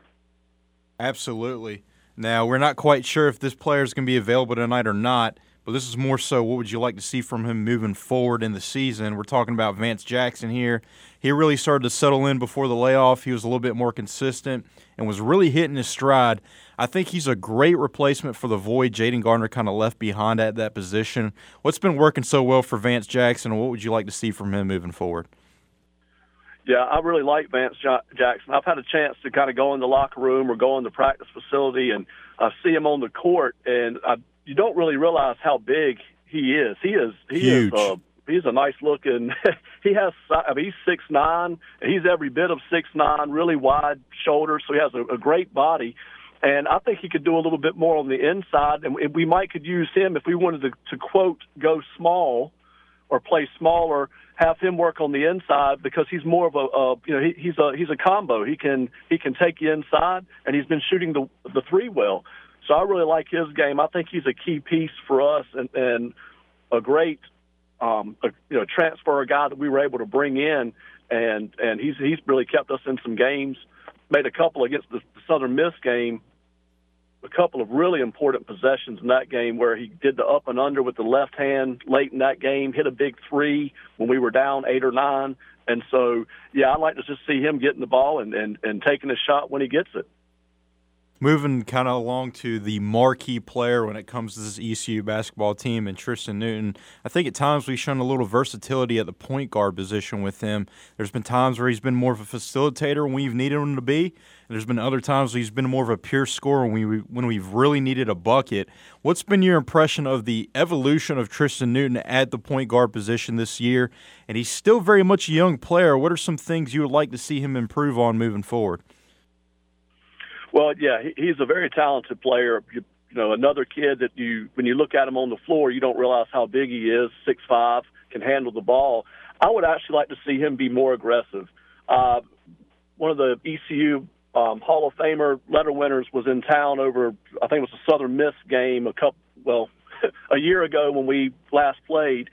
S5: Absolutely. Now, we're not quite sure if this player is going to be available tonight or not, but this is more so what would you like to see from him moving forward in the season? We're talking about Vance Jackson here. He really started to settle in before the layoff. He was a little bit more consistent and was really hitting his stride. I think he's a great replacement for the void Jayden Gardner kind of left behind at that position. What's been working so well for Vance Jackson, and what would you like to see from him moving forward?
S14: Yeah, I really like Vance Jackson. I've had a chance to kind of go in the locker room or go in the practice facility and uh, see him on the court, and I, you don't really realize how big he is. He is he
S5: Huge.
S14: is uh, he's a nice looking. he has I mean he's six nine. He's every bit of six nine. Really wide shoulders, so he has a, a great body. And I think he could do a little bit more on the inside, and we might could use him if we wanted to, to quote go small or play smaller, have him work on the inside because he's more of a, a you know he, he's a he's a combo. He can he can take you inside, and he's been shooting the the three well. So I really like his game. I think he's a key piece for us and and a great um, a, you know transfer a guy that we were able to bring in, and and he's he's really kept us in some games. Made a couple against the, the Southern Miss game a couple of really important possessions in that game where he did the up and under with the left hand late in that game, hit a big three when we were down eight or nine. And so, yeah, I'd like to just see him getting the ball and, and, and taking a shot when he gets it.
S5: Moving kind of along to the marquee player when it comes to this ECU basketball team and Tristan Newton. I think at times we've shown a little versatility at the point guard position with him. There's been times where he's been more of a facilitator when we've needed him to be, and there's been other times where he's been more of a pure scorer when we when we've really needed a bucket. What's been your impression of the evolution of Tristan Newton at the point guard position this year? And he's still very much a young player. What are some things you would like to see him improve on moving forward?
S14: Well, yeah, he's a very talented player. You, you know, another kid that you, when you look at him on the floor, you don't realize how big he is. Six five, can handle the ball. I would actually like to see him be more aggressive. Uh, one of the ECU um, Hall of Famer letter winners was in town over, I think it was a Southern Miss game a couple, well, a year ago when we last played.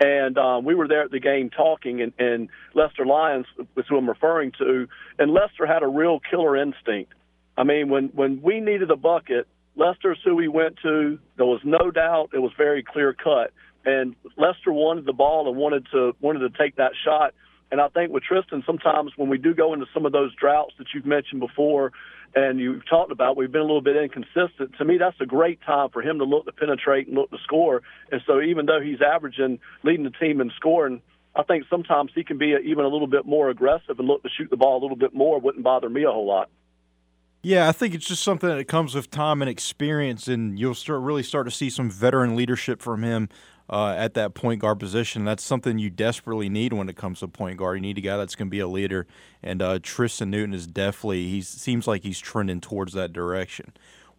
S14: And um, we were there at the game talking, and, and Lester Lyons was who I'm referring to. And Lester had a real killer instinct. I mean, when when we needed a bucket, Lester's who we went to. There was no doubt. It was very clear cut. And Lester wanted the ball and wanted to wanted to take that shot. And I think with Tristan, sometimes when we do go into some of those droughts that you've mentioned before, and you've talked about, we've been a little bit inconsistent. To me, that's a great time for him to look to penetrate and look to score. And so, even though he's averaging, leading the team in scoring, I think sometimes he can be even a little bit more aggressive and look to shoot the ball a little bit more. Wouldn't bother me a whole lot.
S5: Yeah, I think it's just something that comes with time and experience, and you'll start really start to see some veteran leadership from him uh, at that point guard position. That's something you desperately need when it comes to point guard. You need a guy that's going to be a leader, and uh, Tristan Newton is definitely. He seems like he's trending towards that direction.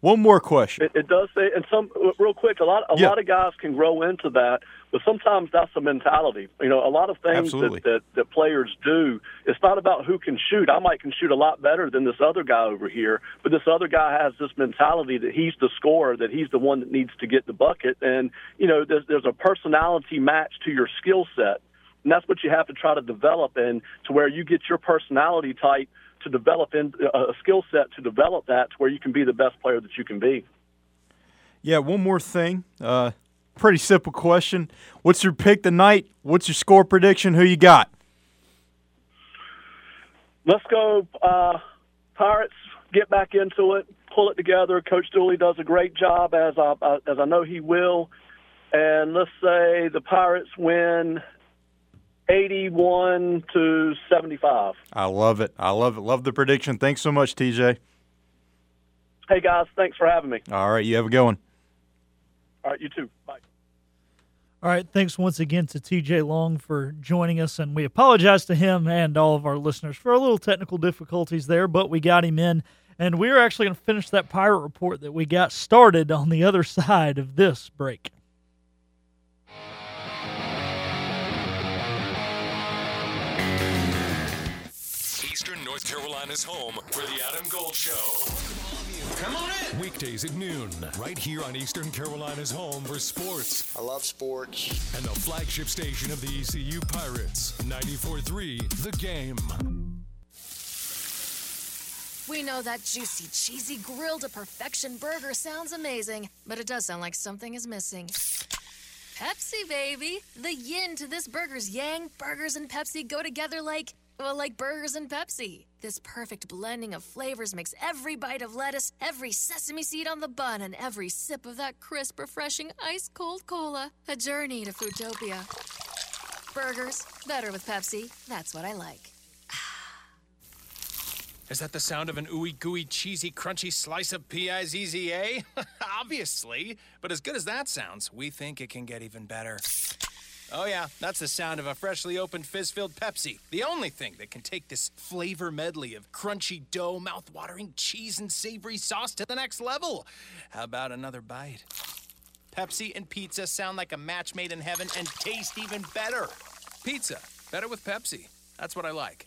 S5: One more question.
S14: It, it does say, and some uh, real quick, a lot a
S5: Yeah.
S14: lot of guys can grow into that, but sometimes that's the mentality. You know, a lot of things that, that that players do. It's not about who can shoot. I might can shoot a lot better than this other guy over here, but this other guy has this mentality that he's the scorer, that he's the one that needs to get the bucket, and you know, there's there's a personality match to your skill set. And that's what you have to try to develop, and to where you get your personality type to develop in uh, a skill set to develop that to where you can be the best player that you can be.
S5: Yeah, one more thing. Uh, pretty simple question. What's your pick tonight? What's your score prediction? Who you got?
S14: Let's go, uh, Pirates. Get back into it, pull it together. Coach Dooley does a great job, as I uh, as I know he will. And let's say the Pirates win eighty-one to seventy-five.
S5: I love it. I love it. Love the prediction. Thanks so much, TJ.
S14: Hey guys, thanks for having me.
S5: All right, you have a good one.
S14: All right, you too. Bye.
S4: All right, thanks once again to TJ Long for joining us, and we apologize to him and all of our listeners for a little technical difficulties there, but we got him in, and we're actually going to finish that pirate report that we got started on the other side of this break.
S1: North Carolina's home for the Adam Gold Show. Come on in. Weekdays at noon, right here on Eastern Carolina's home for sports.
S15: I love sports.
S1: And the flagship station of the ECU Pirates, 94.3 The Game.
S16: We know that juicy, cheesy, grilled to perfection burger sounds amazing, but it does sound like something is missing. Pepsi, baby. The yin to this burger's yang. Burgers and Pepsi go together like, well, like burgers and Pepsi. This perfect blending of flavors makes every bite of lettuce, every sesame seed on the bun, and every sip of that crisp, refreshing, ice cold cola a journey to Foodtopia. Burgers, better with Pepsi. That's what I like.
S2: Is that the sound of an ooey gooey cheesy crunchy slice of P-I-Z-Z-A? Obviously. But as good as that sounds, we think it can get even better. Oh yeah, that's the sound of a freshly opened fizz-filled Pepsi. The only thing that can take this flavor medley of crunchy dough, mouth-watering cheese, and savory sauce to the next level. How about another bite? Pepsi and pizza sound like a match made in heaven and taste even better. Pizza, better with Pepsi. That's what I like.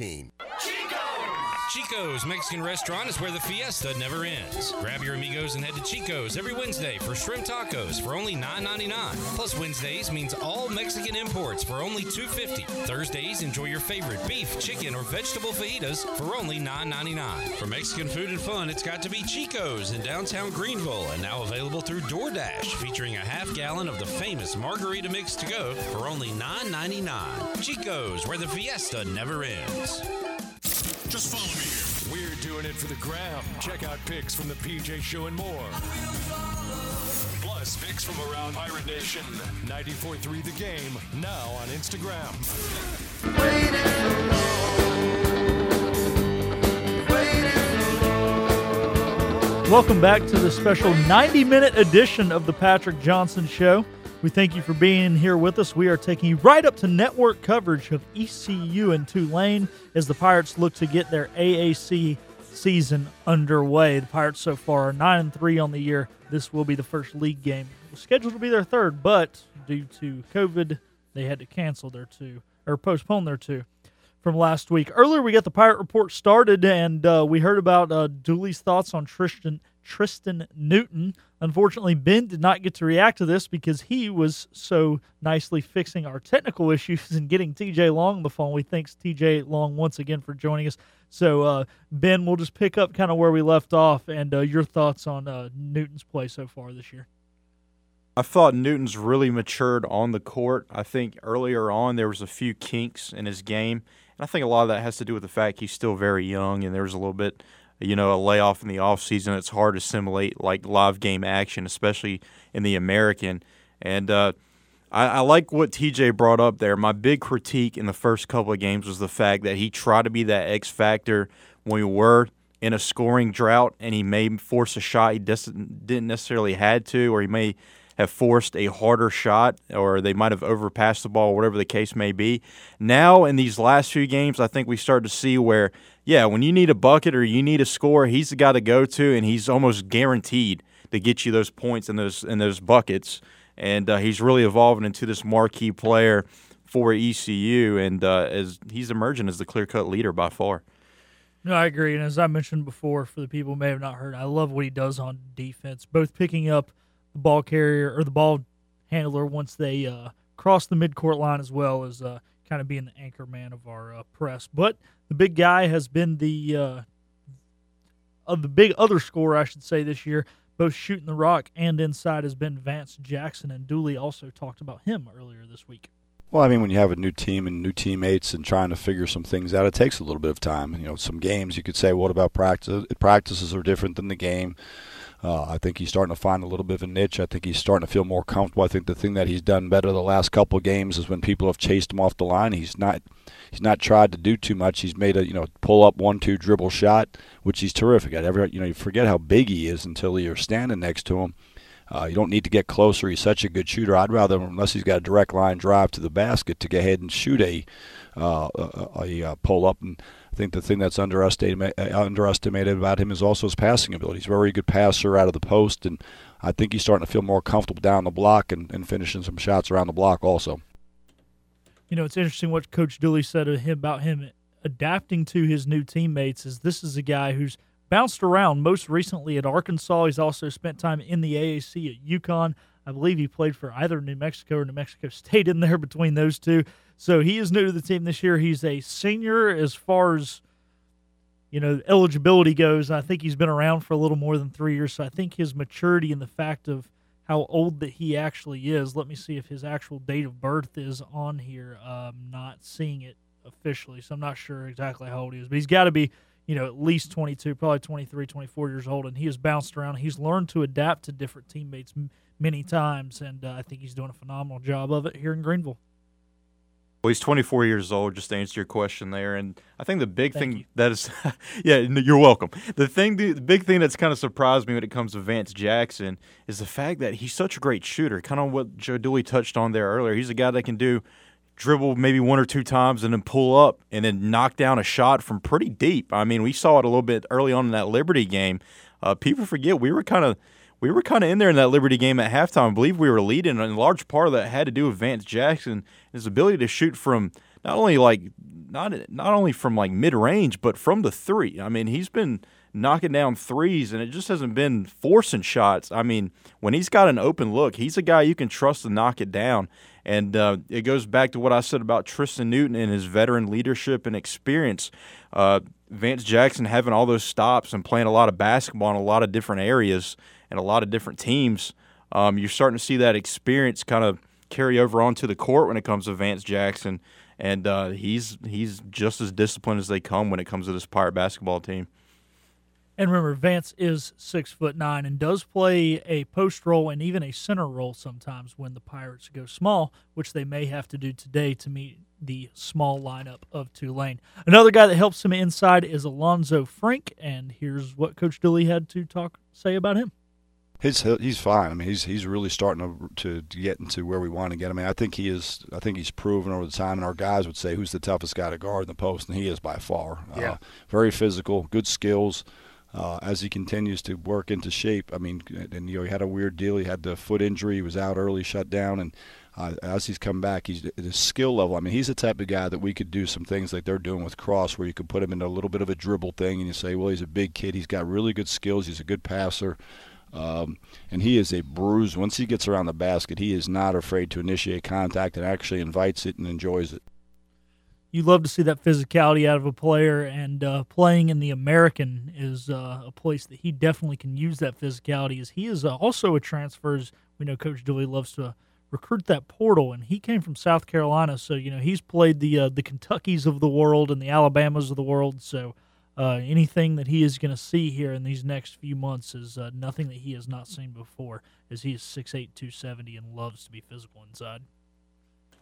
S17: team. Chico!
S18: Chico's Mexican restaurant is where the fiesta never ends. Grab your amigos and head to Chico's every Wednesday for shrimp tacos for only $9.99. Plus Wednesdays means all Mexican imports for only $2.50. Thursdays enjoy your favorite beef, chicken, or vegetable fajitas for only $9.99. For Mexican food and fun, it's got to be Chico's in downtown Greenville and now available through DoorDash, featuring a half gallon of the famous margarita mix to go for only $9.99. Chico's, where the fiesta never ends.
S1: Just follow me here. We're doing it for the gram. Check out pics from the PJ Show and more. Plus, pics from around Pirate Nation. 94.3 The Game, now on Instagram.
S4: Welcome back to the special 90 minute edition of the Patrick Johnson Show. We thank you for being here with us. We are taking you right up to network coverage of ECU and Tulane as the Pirates look to get their AAC season underway. The Pirates so far are 9 and 3 on the year. This will be the first league game. Scheduled to be their third, but due to COVID, they had to cancel their two or postpone their two from last week. Earlier, we got the Pirate Report started, and uh, we heard about uh, Dooley's thoughts on Tristan Tristan Newton. Unfortunately, Ben did not get to react to this because he was so nicely fixing our technical issues and getting TJ Long on the phone. We thanks TJ Long once again for joining us. So, uh, Ben, we'll just pick up kind of where we left off and uh, your thoughts on uh, Newton's play so far this year.
S5: I thought Newton's really matured on the court. I think earlier on there was a few kinks in his game, and I think a lot of that has to do with the fact he's still very young and there was a little bit, you know, a layoff in the offseason. It's hard to simulate like live game action, especially in the American. And uh, I, I like what TJ brought up there. My big critique in the first couple of games was the fact that he tried to be that X factor when we were in a scoring drought, and he may force a shot he didn't necessarily had to, or he may have forced a harder shot or they might have overpassed the ball, whatever the case may be. Now, in these last few games, I think we start to see where, yeah, when you need a bucket or you need a score, he's the guy to go to, and he's almost guaranteed to get you those points and those and those buckets. And uh, he's really evolving into this marquee player for ECU, and uh, as he's emerging as the clear cut leader by far.
S4: No, I agree. And as I mentioned before, for the people who may have not heard, I love what he does on defense, both picking up the ball carrier or the ball handler once they uh, cross the midcourt line, as well as uh, kind of being the anchor man of our uh, press. But the big guy has been the uh, of the big other scorer, I should say, this year, both shooting the rock and inside, has been Vance Jackson. And Dooley also talked about him earlier this week.
S13: Well, I mean, when you have a new team and new teammates and trying to figure some things out, it takes a little bit of time. You know, some games you could say, "What about practice? Practices are different than the game." Uh, I think he's starting to find a little bit of a niche. I think he's starting to feel more comfortable. I think the thing that he's done better the last couple of games is when people have chased him off the line. He's not he's not tried to do too much. He's made a you know pull up one two dribble shot, which he's terrific at. Every you know you forget how big he is until you're standing next to him. Uh, you don't need to get closer. He's such a good shooter. I'd rather, unless he's got a direct line drive to the basket, to go ahead and shoot a uh, a, a, pull up. And I think the thing that's underestimated uh, underestimated about him is also his passing ability. He's a very good passer out of the post, and I think he's starting to feel more comfortable down the block and, and finishing some shots around the block also.
S4: You know, it's interesting what Coach Dooley said him about him adapting to his new teammates. Is this is a guy who's bounced around most recently at Arkansas. He's also spent time in the AAC at UConn. I believe he played for either New Mexico or New Mexico State in there between those two. So he is new to the team this year. He's a senior as far as you know eligibility goes. I think he's been around for a little more than three years. So I think his maturity and the fact of how old that he actually is. Let me see if his actual date of birth is on here. I'm not seeing it officially, so I'm not sure exactly how old he is. But he's got to be, you know, at least 22, probably 23, 24 years old, and he has bounced around. He's learned to adapt to different teammates many times, and uh, I think he's doing a phenomenal job of it here in Greenville.
S5: Well, he's 24 years old. Just to answer your question there, and I think the big thing that is, yeah, you're welcome. The thing, the, the big thing that's kind of surprised me when it comes to Vance Jackson is the fact that he's such a great shooter. Kind of what Joe Dooley touched on there earlier. He's a guy that can do dribble maybe one or two times and then pull up and then knock down a shot from pretty deep. I mean, we saw it a little bit early on in that Liberty game. Uh, people forget we were kind of we were kind of in there in that Liberty game at halftime. I believe we were leading, and a large part of that had to do with Vance Jackson, and his ability to shoot from not only like not not only from like mid range, but from the three. I mean, he's been knocking down threes, and it just hasn't been forcing shots. I mean, when he's got an open look, he's a guy you can trust to knock it down. And uh, it goes back to what I said about Tristan Newton and his veteran leadership and experience. Uh, Vance Jackson having all those stops and playing a lot of basketball in a lot of different areas and a lot of different teams. Um, you're starting to see that experience kind of carry over onto the court when it comes to Vance Jackson, and uh, he's he's just as disciplined as they come when it comes to this Pirate basketball team.
S4: And remember, Vance is six foot nine and does play a post role and even a center role sometimes when the Pirates go small, which they may have to do today to meet the small lineup of Tulane. Another guy that helps him inside is Alanzo Frink, and here's what Coach Dooley had to talk say about him.
S13: He's he's fine. I mean, he's he's really starting to to get into where we want to get. I mean, I think he is. I think he's proven over the time, and our guys would say who's the toughest guy to guard in the post, and he is by far.
S4: Yeah.
S13: Uh, very physical, good skills. Uh, as he continues to work into shape, I mean, and you know, he had a weird deal. He had the foot injury. He was out early, shut down, and uh, as he's come back, he's at his skill level. I mean, he's the type of guy that we could do some things like they're doing with Cross, where you could put him in a little bit of a dribble thing, and you say, well, he's a big kid. He's got really good skills. He's a good passer. Um, and he is a bruise. Once he gets around the basket, he is not afraid to initiate contact and actually invites it and enjoys it.
S4: You love to see that physicality out of a player, and uh, playing in the American is uh, a place that he definitely can use that physicality. As he is uh, also a transfer, as we know, Coach Dooley loves to recruit that portal, and he came from South Carolina, so you know he's played the uh, the Kentuckys of the world and the Alabamas of the world. So uh, anything that he is going to see here in these next few months is uh, nothing that he has not seen before, as he is 6'8", 270 and loves to be physical inside.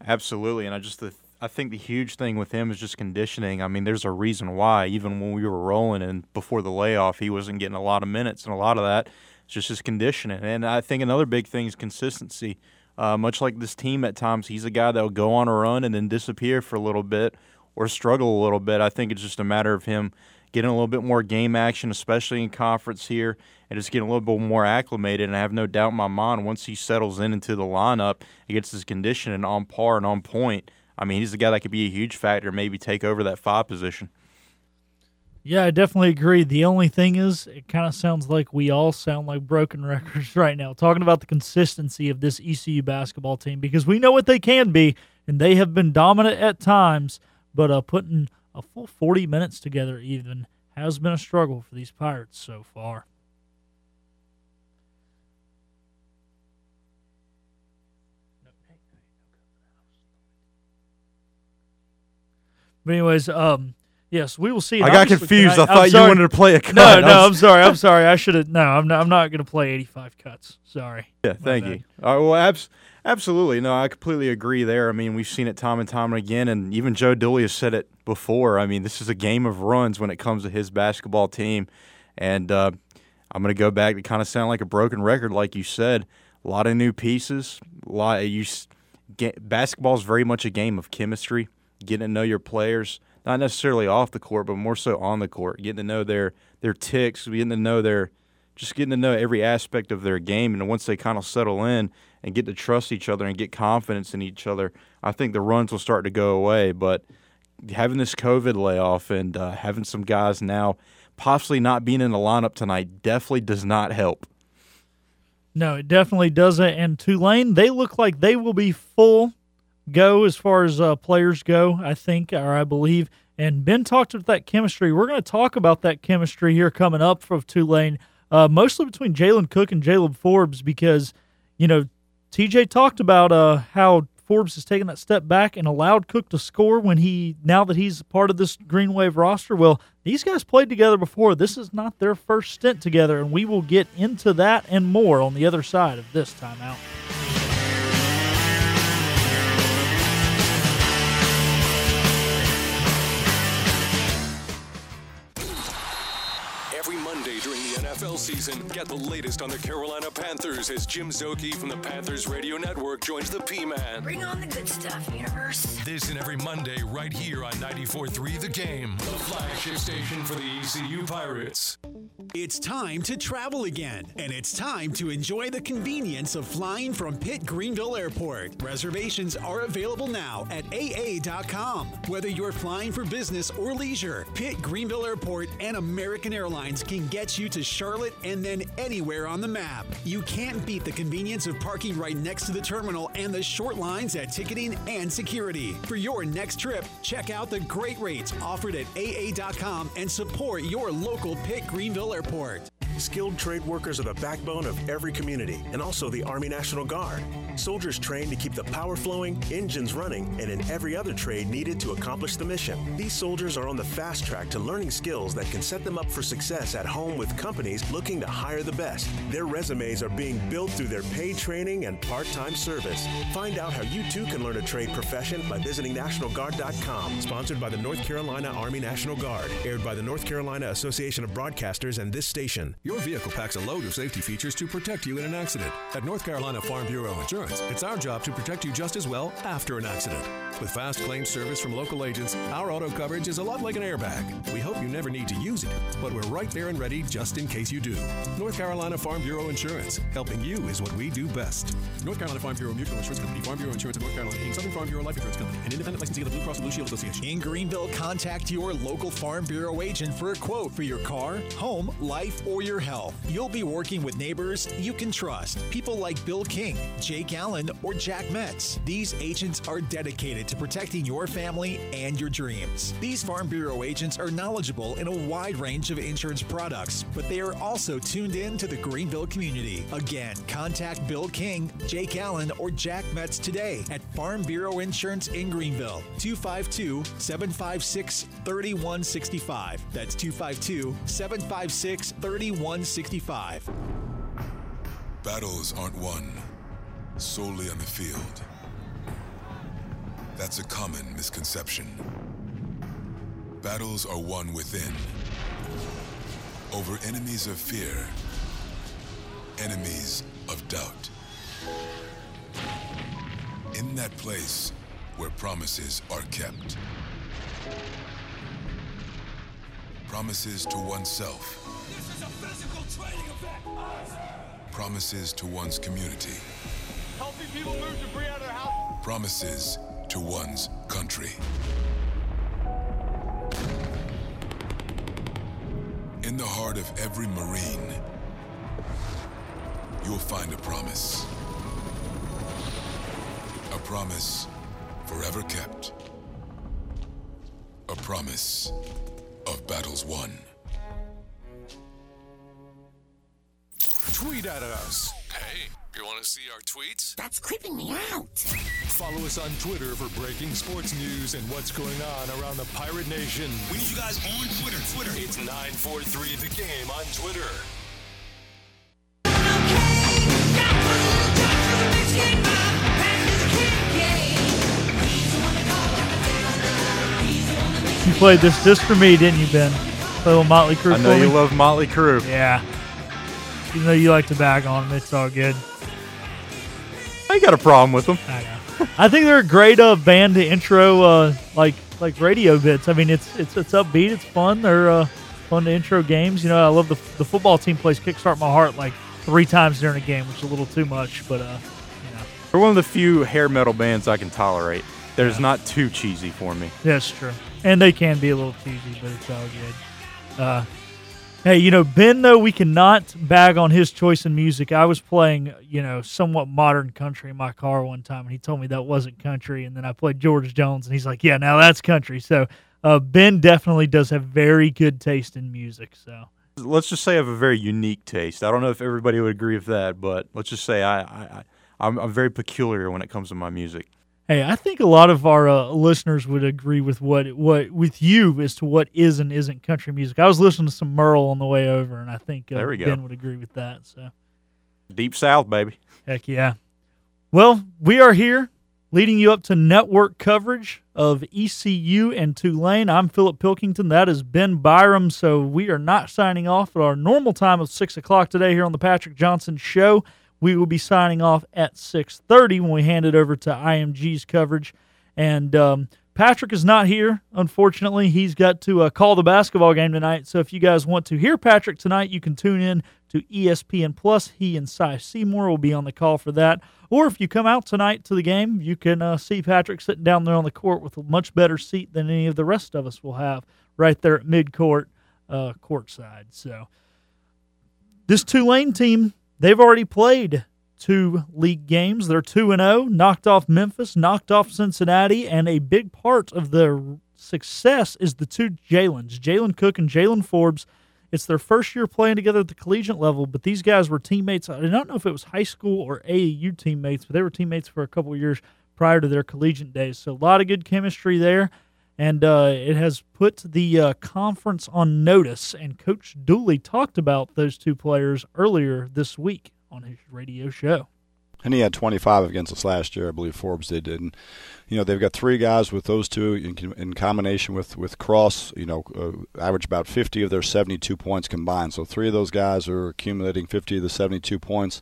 S5: Absolutely, and I just the, I think the huge thing with him is just conditioning. I mean, there's a reason why even when we were rolling and before the layoff, he wasn't getting a lot of minutes, and a lot of that is just his conditioning. And I think another big thing is consistency. Uh, much like this team at times, he's a guy that will go on a run and then disappear for a little bit or struggle a little bit. I think it's just a matter of him getting a little bit more game action, especially in conference here, and just getting a little bit more acclimated. And I have no doubt in my mind once he settles in into the lineup, he gets his conditioning on par and on point. I mean, he's the guy that could be a huge factor, maybe take over that five position.
S4: Yeah, I definitely agree. The only thing is, it kind of sounds like we all sound like broken records right now, talking about the consistency of this ECU basketball team because we know what they can be, and they have been dominant at times, but uh, putting a full 40 minutes together even has been a struggle for these Pirates so far. But anyways, um, Yes, we will see.
S5: I got
S4: obviously
S5: confused.
S4: tonight-
S5: I thought you wanted to play a cut.
S4: No, no, I'm sorry. I'm sorry. I should have. No, I'm not. I'm not going to play 85 cuts. Sorry.
S5: Yeah, thank you. All right, well, abs- absolutely. No, I completely agree there. I mean, we've seen it time and time again, and even Joe Dooley has said it before. I mean, this is a game of runs when it comes to his basketball team, and uh, I'm going to go back to kind of sound like a broken record, like you said. A lot of new pieces. A lot. You get, basketball is very much a game of chemistry, getting to know your players, not necessarily off the court, but more so on the court, getting to know their their ticks, getting to know their just getting to know every aspect of their game. And once they kind of settle in and get to trust each other and get confidence in each other, I think the runs will start to go away. But having this COVID layoff and uh, having some guys now possibly not being in the lineup tonight definitely does not help.
S4: No, it definitely doesn't. And Tulane, they look like they will be full go as far as uh, players go, I think, or I believe. And Ben talked about that chemistry. We're going to talk about that chemistry here coming up from Tulane, uh, mostly between Jalen Cook and Jaylen Forbes, because, you know, TJ talked about uh, how Forbes has taken that step back and allowed Cook to score when he, now that he's part of this Green Wave roster. Well, these guys played together before. This is not their first stint together, and we will get into that and more on the other side of this timeout.
S1: Season, get the latest on the Carolina Panthers as Jim Szoke from the Panthers Radio Network joins the P-Man.
S12: Bring on the good stuff, universe.
S1: This and every Monday right here on 94.3 The Game, the flagship station for the ECU Pirates.
S19: It's time to travel again, and it's time to enjoy the convenience of flying from Pitt Greenville Airport. Reservations are available now at AA.com. Whether you're flying for business or leisure, Pitt Greenville Airport and American Airlines can get you to Charlotte and then anywhere on the map. You can't beat the convenience of parking right next to the terminal and the short lines at ticketing and security. For your next trip, check out the great rates offered at AA.com and support your local Pitt Greenville Airport.
S8: Skilled trade workers are the backbone of every community and also the Army National Guard. Soldiers trained to keep the power flowing, engines running, and in every other trade needed to accomplish the mission. These soldiers are on the fast track to learning skills that can set them up for success at home with companies looking to hire the best. Their resumes are being built through their paid training and part time service. Find out how you too can learn a trade profession by visiting NationalGuard.com. Sponsored by the North Carolina Army National Guard. Aired by the North Carolina Association of Broadcasters and this station.
S20: Your vehicle packs a load of safety features to protect you in an accident. At North Carolina Farm Bureau Insurance, it's our job to protect you just as well after an accident. With fast claim service from local agents, our auto coverage is a lot like an airbag. We hope you never need to use it, but we're right there and ready just in case you do. North Carolina Farm Bureau Insurance, helping you is what we do best. North Carolina Farm Bureau Mutual Insurance Company, Farm Bureau Insurance of North Carolina, Inc., Southern Farm Bureau Life Insurance Company, an independent licensee of the Blue Cross Blue Shield Association.
S19: In Greenville, contact your local Farm Bureau agent for a quote for your car, home, life, or your health. You'll be working with neighbors you can trust. People like Bill King, Jake Allen, or Jack Metz. These agents are dedicated to protecting your family and your dreams. These Farm Bureau agents are knowledgeable in a wide range of insurance products, but they are also tuned in to the Greenville community. Again, contact Bill King, Jake Allen, or Jack Metz today at Farm Bureau Insurance in Greenville. 252 756 3165. That's 252 756 3165.
S21: Battles aren't won solely on the field. That's a common misconception. Battles are won within, over enemies of fear, enemies of doubt. In that place where promises are kept. Promises to oneself. Promises to one's community.
S22: Helping people move debris out of their house.
S21: Promises to one's country. In the heart of every Marine, you'll find a promise. A promise forever kept. A promise of battles won.
S1: Tweet at us. Hey, You want to see our tweets?
S12: That's creeping me out.
S20: Follow us on Twitter for breaking sports news and what's going on around the Pirate Nation.
S1: We need you guys on Twitter. Twitter. It's 943 The Game on Twitter.
S4: You played this just for me, didn't you, Ben? Play a little Motley Crue
S5: I know
S4: for
S5: you
S4: me?
S5: love Motley Crue.
S4: Yeah. Even though you like to bag on them, it's all good.
S5: I ain't got a problem with them.
S4: I know. I think they're a great uh, band to intro uh, like like radio bits. I mean, it's it's it's upbeat, it's fun. They're uh, fun to intro games. You know, I love the the football team plays "Kickstart My Heart" like three times during a game, which is a little too much, but uh,
S5: They're one of the few hair metal bands I can tolerate. There's not too cheesy for me.
S4: That's true. And they can be a little cheesy, but it's all good. Uh, hey, you know, Ben, though, we cannot bag on his choice in music. I was playing, you know, somewhat modern country in my car one time, and he told me that wasn't country. And then I played George Jones, and he's like, yeah, now that's country. So uh, Ben definitely does have very good taste in music. So
S5: Let's just say I have a very unique taste. I don't know if everybody would agree with that, but let's just say I, I, I I'm, I'm very peculiar when it comes to my music.
S4: Hey, I think a lot of our uh, listeners would agree with what what with you as to what is and isn't country music. I was listening to some Merle on the way over, and I think uh,
S5: There we go.
S4: Ben would agree with that. So
S5: Deep South, baby.
S4: heck yeah. Well, we are here leading you up to network coverage of ECU and Tulane. I'm Philip Pilkington. That is Ben Byram. So we are not signing off at our normal time of six o'clock today here on the Patrick Johnson Show. We will be signing off at six thirty when we hand it over to IMG's coverage. And um, Patrick is not here, unfortunately. He's got to uh, call the basketball game tonight. So if you guys want to hear Patrick tonight, you can tune in to ESPN Plus. He and Cy Seymour will be on the call for that. Or if you come out tonight to the game, you can uh, see Patrick sitting down there on the court with a much better seat than any of the rest of us will have right there at midcourt, uh, courtside. So this Tulane team, they've already played two league games. They're 2 and 0, knocked off Memphis, knocked off Cincinnati, and a big part of their success is the two Jalen's, Jalen Cook and Jaylen Forbes. It's their first year playing together at the collegiate level, but these guys were teammates. I don't know if it was high school or AAU teammates, but they were teammates for a couple years prior to their collegiate days. So a lot of good chemistry there, and uh, it has put the uh, conference on notice. And Coach Dooley talked about those two players earlier this week on his radio show.
S13: And he had 25 against us last year, I believe Forbes did. And you know they've got three guys with those two in, in combination with with Cross. You know, uh, average about 50 of their 72 points combined. So three of those guys are accumulating 50 of the 72 points.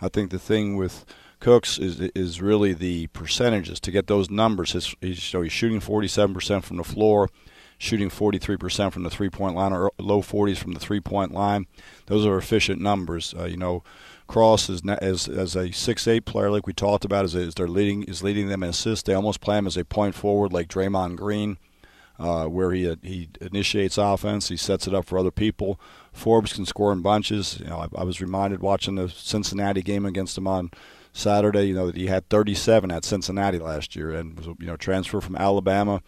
S13: I think the thing with Cooks is is really the percentages to get those numbers. His, he's, so he's shooting 47% from the floor, shooting 43% from the three point line, or low 40s from the three point line. Those are efficient numbers. Uh, you know. Cross is as as a six eight player like we talked about is is they're leading is leading them in assists. They almost play him as a point forward like Draymond Green, uh, where he he initiates offense, he sets it up for other people. Forbes can score in bunches. You know, I, I was reminded watching the Cincinnati game against him on Saturday. You know that he had 37 at Cincinnati last year and was you know transfer from Alabama.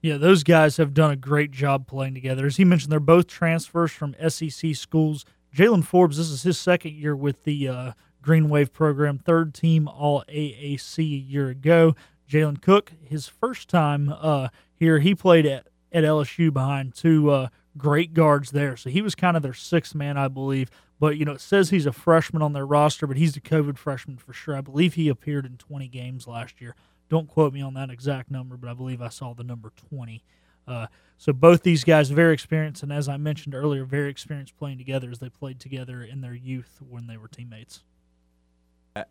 S4: Yeah, those guys have done a great job playing together. As he mentioned, they're both transfers from SEC schools. Jaylen Forbes, this is his second year with the uh, Green Wave program, third team All AAC a year ago. Jalen Cook, his first time uh, here, he played at, at LSU behind two uh, great guards there. So he was kind of their sixth man, I believe. But, you know, it says he's a freshman on their roster, but he's a COVID freshman for sure. I believe he appeared in 20 games last year. Don't quote me on that exact number, but I believe I saw the number 20. Uh, so both these guys very experienced, and as I mentioned earlier, very experienced playing together as they played together in their youth when they were teammates.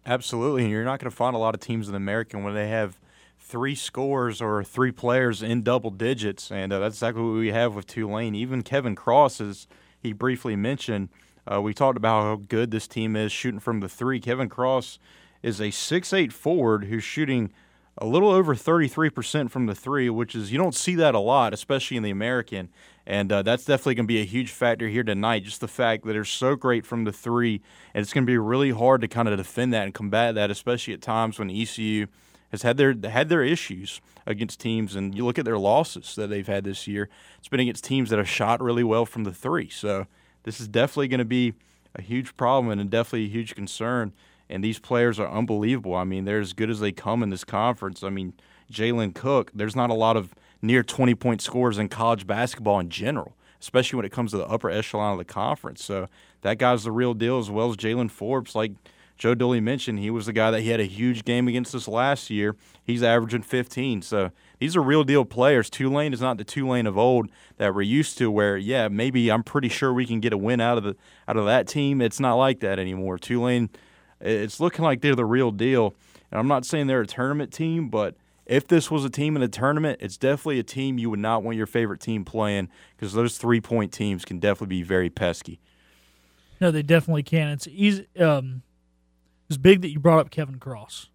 S5: Absolutely, and you're not going to find a lot of teams in America when they have three scores or three players in double digits, and uh, that's exactly what we have with Tulane. Even Kevin Cross, as he briefly mentioned, uh, we talked about how good this team is shooting from the three. Kevin Cross is a six-eight forward who's shooting a little over 33% from the three, which is you don't see that a lot, especially in the American. And uh, that's definitely going to be a huge factor here tonight. Just the fact that they're so great from the three, and it's going to be really hard to kind of defend that and combat that, especially at times when ECU has had their had their issues against teams. And you look at their losses that they've had this year; it's been against teams that have shot really well from the three. So this is definitely going to be a huge problem and definitely a huge concern. And these players are unbelievable. I mean, they're as good as they come in this conference. I mean, Jalen Cook, there's not a lot of near 20 point scores in college basketball in general, especially when it comes to the upper echelon of the conference. So that guy's the real deal, as well as Jaylen Forbes. Like Joe Dooley mentioned, he was the guy that he had a huge game against us last year. He's averaging 15. So these are real deal players. Tulane is not the Tulane of old that we're used to, where yeah, maybe I'm pretty sure we can get a win out of the out of that team. It's not like that anymore. Tulane, it's looking like they're the real deal. And I'm not saying they're a tournament team, but if this was a team in a tournament, it's definitely a team you would not want your favorite team playing because those three point teams can definitely be very pesky.
S4: No, they definitely can. It's easy. Um, it's big that you brought up Kevin Cross.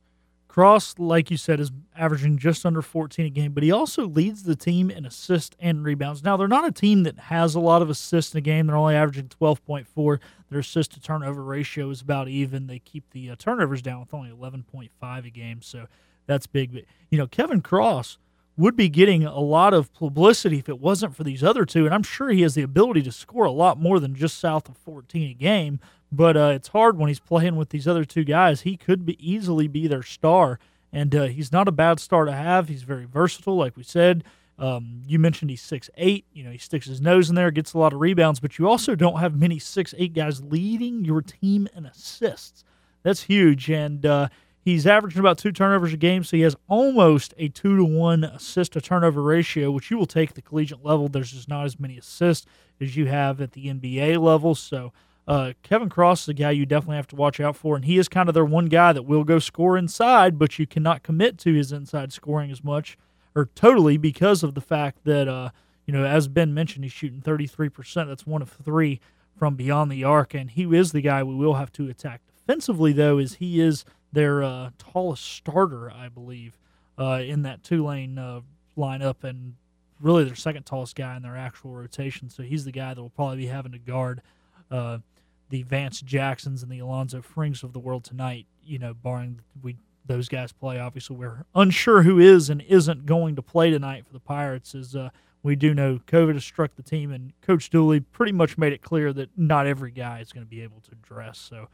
S4: Cross, like you said, is averaging just under 14 a game, but he also leads the team in assists and rebounds. Now, they're not a team that has a lot of assists in a game. They're only averaging 12.4. Their assist to turnover ratio is about even. They keep the uh, turnovers down with only 11.5 a game, so that's big. But, you know, Kevin Cross would be getting a lot of publicity if it wasn't for these other two, and I'm sure he has the ability to score a lot more than just south of 14 a game. But uh, it's hard when he's playing with these other two guys. He could be easily be their star, and uh, he's not a bad star to have. He's very versatile, like we said. Um, you mentioned he's six eight. You know, he sticks his nose in there, gets a lot of rebounds, but you also don't have many six eight guys leading your team in assists. That's huge, and uh, he's averaging about two turnovers a game, so he has almost a two to one assist to turnover ratio, which you will take the collegiate level. There's just not as many assists as you have at the NBA level, so uh, Kevin Cross is a guy you definitely have to watch out for, and he is kind of their one guy that will go score inside, but you cannot commit to his inside scoring as much or totally because of the fact that uh, you know, as Ben mentioned, he's shooting 33%. That's one of three from beyond the arc, and he is the guy we will have to attack defensively. Though, is he is their uh, tallest starter, I believe, uh, in that Tulane uh, lineup, and really their second tallest guy in their actual rotation. So he's the guy that will probably be having to guard uh, the Vance Jacksons and the Alanzo Frinks of the world tonight. You know, barring we those guys play. Obviously, we're unsure who is and isn't going to play tonight for the Pirates. Is uh, we do know, COVID has struck the team, and Coach Dooley pretty much made it clear that not every guy is going to be able to dress. So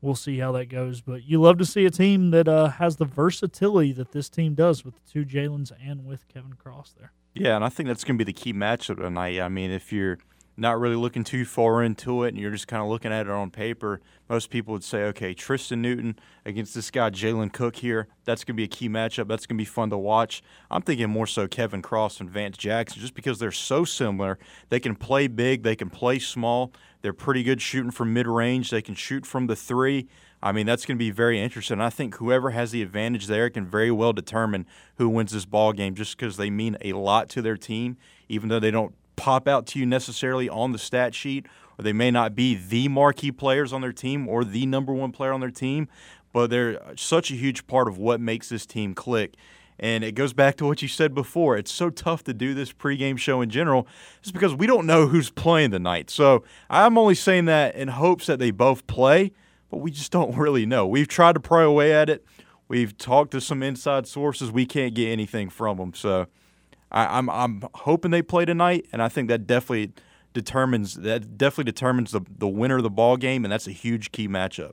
S4: we'll see how that goes. But you love to see a team that uh, has the versatility that this team does with the two Jalen's and with Kevin Cross there.
S5: Yeah, and I think that's going to be the key matchup tonight. I mean, if you're not really looking too far into it and you're just kind of looking at it on paper, most people would say, okay, Tristan Newton against this guy, Jalen Cook here, that's going to be a key matchup. That's going to be fun to watch. I'm thinking more so Kevin Cross and Vance Jackson just because they're so similar. They can play big, they can play small. They're pretty good shooting from mid range, they can shoot from the three. I mean, that's going to be very interesting. I think whoever has the advantage there can very well determine who wins this ball game just because they mean a lot to their team, even though they don't pop out to you necessarily on the stat sheet, or they may not be the marquee players on their team or the number one player on their team, but they're such a huge part of what makes this team click. And it goes back to what you said before. It's so tough to do this pregame show in general, just because we don't know who's playing tonight. So I'm only saying that in hopes that they both play, but we just don't really know. We've tried to pry away at it. We've talked to some inside sources. We can't get anything from them. So I, am I'm, I'm hoping they play tonight, and I think that definitely determines that definitely determines the the winner of the ball game, and that's a huge key matchup.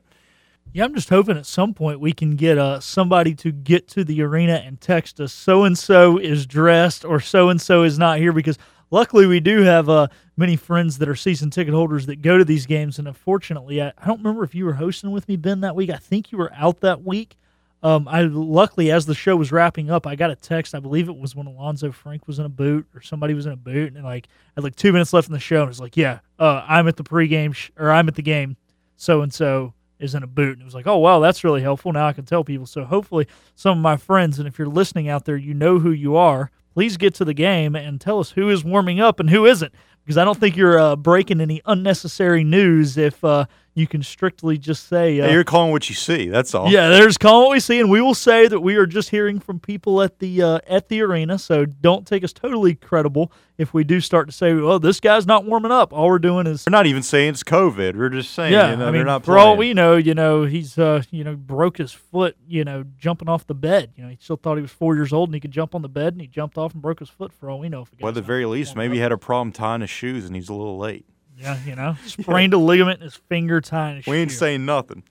S4: Yeah, I'm just hoping at some point we can get uh, somebody to get to the arena and text us so and so is dressed or so and so is not here because luckily we do have uh, many friends that are season ticket holders that go to these games. And unfortunately, I, I don't remember if you were hosting with me, Ben, that week. I think you were out that week. Um, I luckily, as the show was wrapping up, I got a text. I believe it was when Alanzo Frink was in a boot or somebody was in a boot, and like I had like two minutes left in the show, and it was like, yeah, uh, I'm at the pregame sh- or I'm at the game. So and so is in a boot, and it was like, oh wow, that's really helpful. Now I can tell people. So hopefully, some of my friends, and if you're listening out there, you know who you are. Please get to the game and tell us who is warming up and who isn't, because I don't think you're uh, breaking any unnecessary news if. Uh, you can strictly just say
S5: uh, you're calling what you see. That's all.
S4: Yeah, there's calling what we see, and we will say that we are just hearing from people at the uh, at the arena. So don't take us totally credible if we do start to say, "Oh, this guy's not warming up." All we're doing is
S5: we're not even saying it's COVID. We're just saying,
S4: yeah.
S5: You know,
S4: I mean,
S5: for
S4: all we know, you know, he's uh, you know broke his foot, you know, jumping off the bed. You know, he still thought he was four years old and he could jump on the bed, and he jumped off and broke his foot. For all we know,
S5: well, at the very least, maybe up. he had a problem tying his shoes and he's a little late.
S4: Yeah, you know, sprained a ligament in his finger tying his
S5: We ain't
S4: shoe.
S5: saying nothing.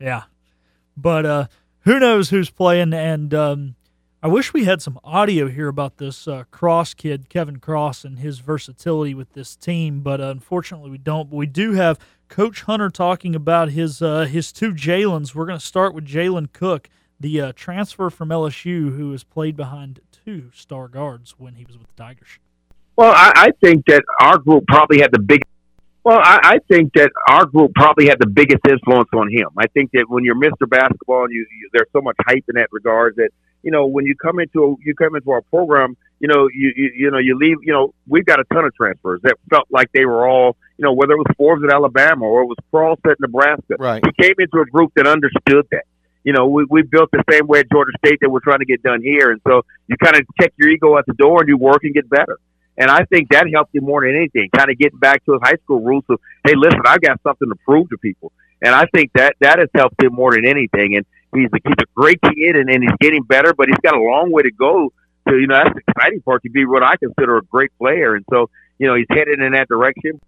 S4: Yeah. But uh, who knows who's playing? And um, I wish we had some audio here about this uh, Cross kid, Kevin Cross, and his versatility with this team. But uh, unfortunately, we don't. But we do have Coach Hunter talking about his uh, his two Jalen's. We're going to start with Jalen Cook, the uh, transfer from LSU, who has played behind two star guards when he was with the Tigers.
S23: Well, I, I think that our group probably had the big. Well, I, I think that our group probably had the biggest influence on him. I think that when you're Mr. Basketball and you, you there's so much hype in that regard that you know when you come into you come into our program, you know you, you you know you leave. You know we've got a ton of transfers that felt like they were all you know whether it was Forbes at Alabama or it was Cross at Nebraska.
S5: Right.
S23: He came into a group that understood that. You know, we we built the same way at Georgia State that we're trying to get done here, and so you kind of check your ego at the door and you work and get better. And I think that helped him more than anything, kind of getting back to his high school roots of, hey, listen, I've got something to prove to people. And I think that that has helped him more than anything. And he's a, he's a great kid, and, and he's getting better, but he's got a long way to go. To you know, that's the exciting part to be what I consider a great player. And so, you know, he's headed in that direction.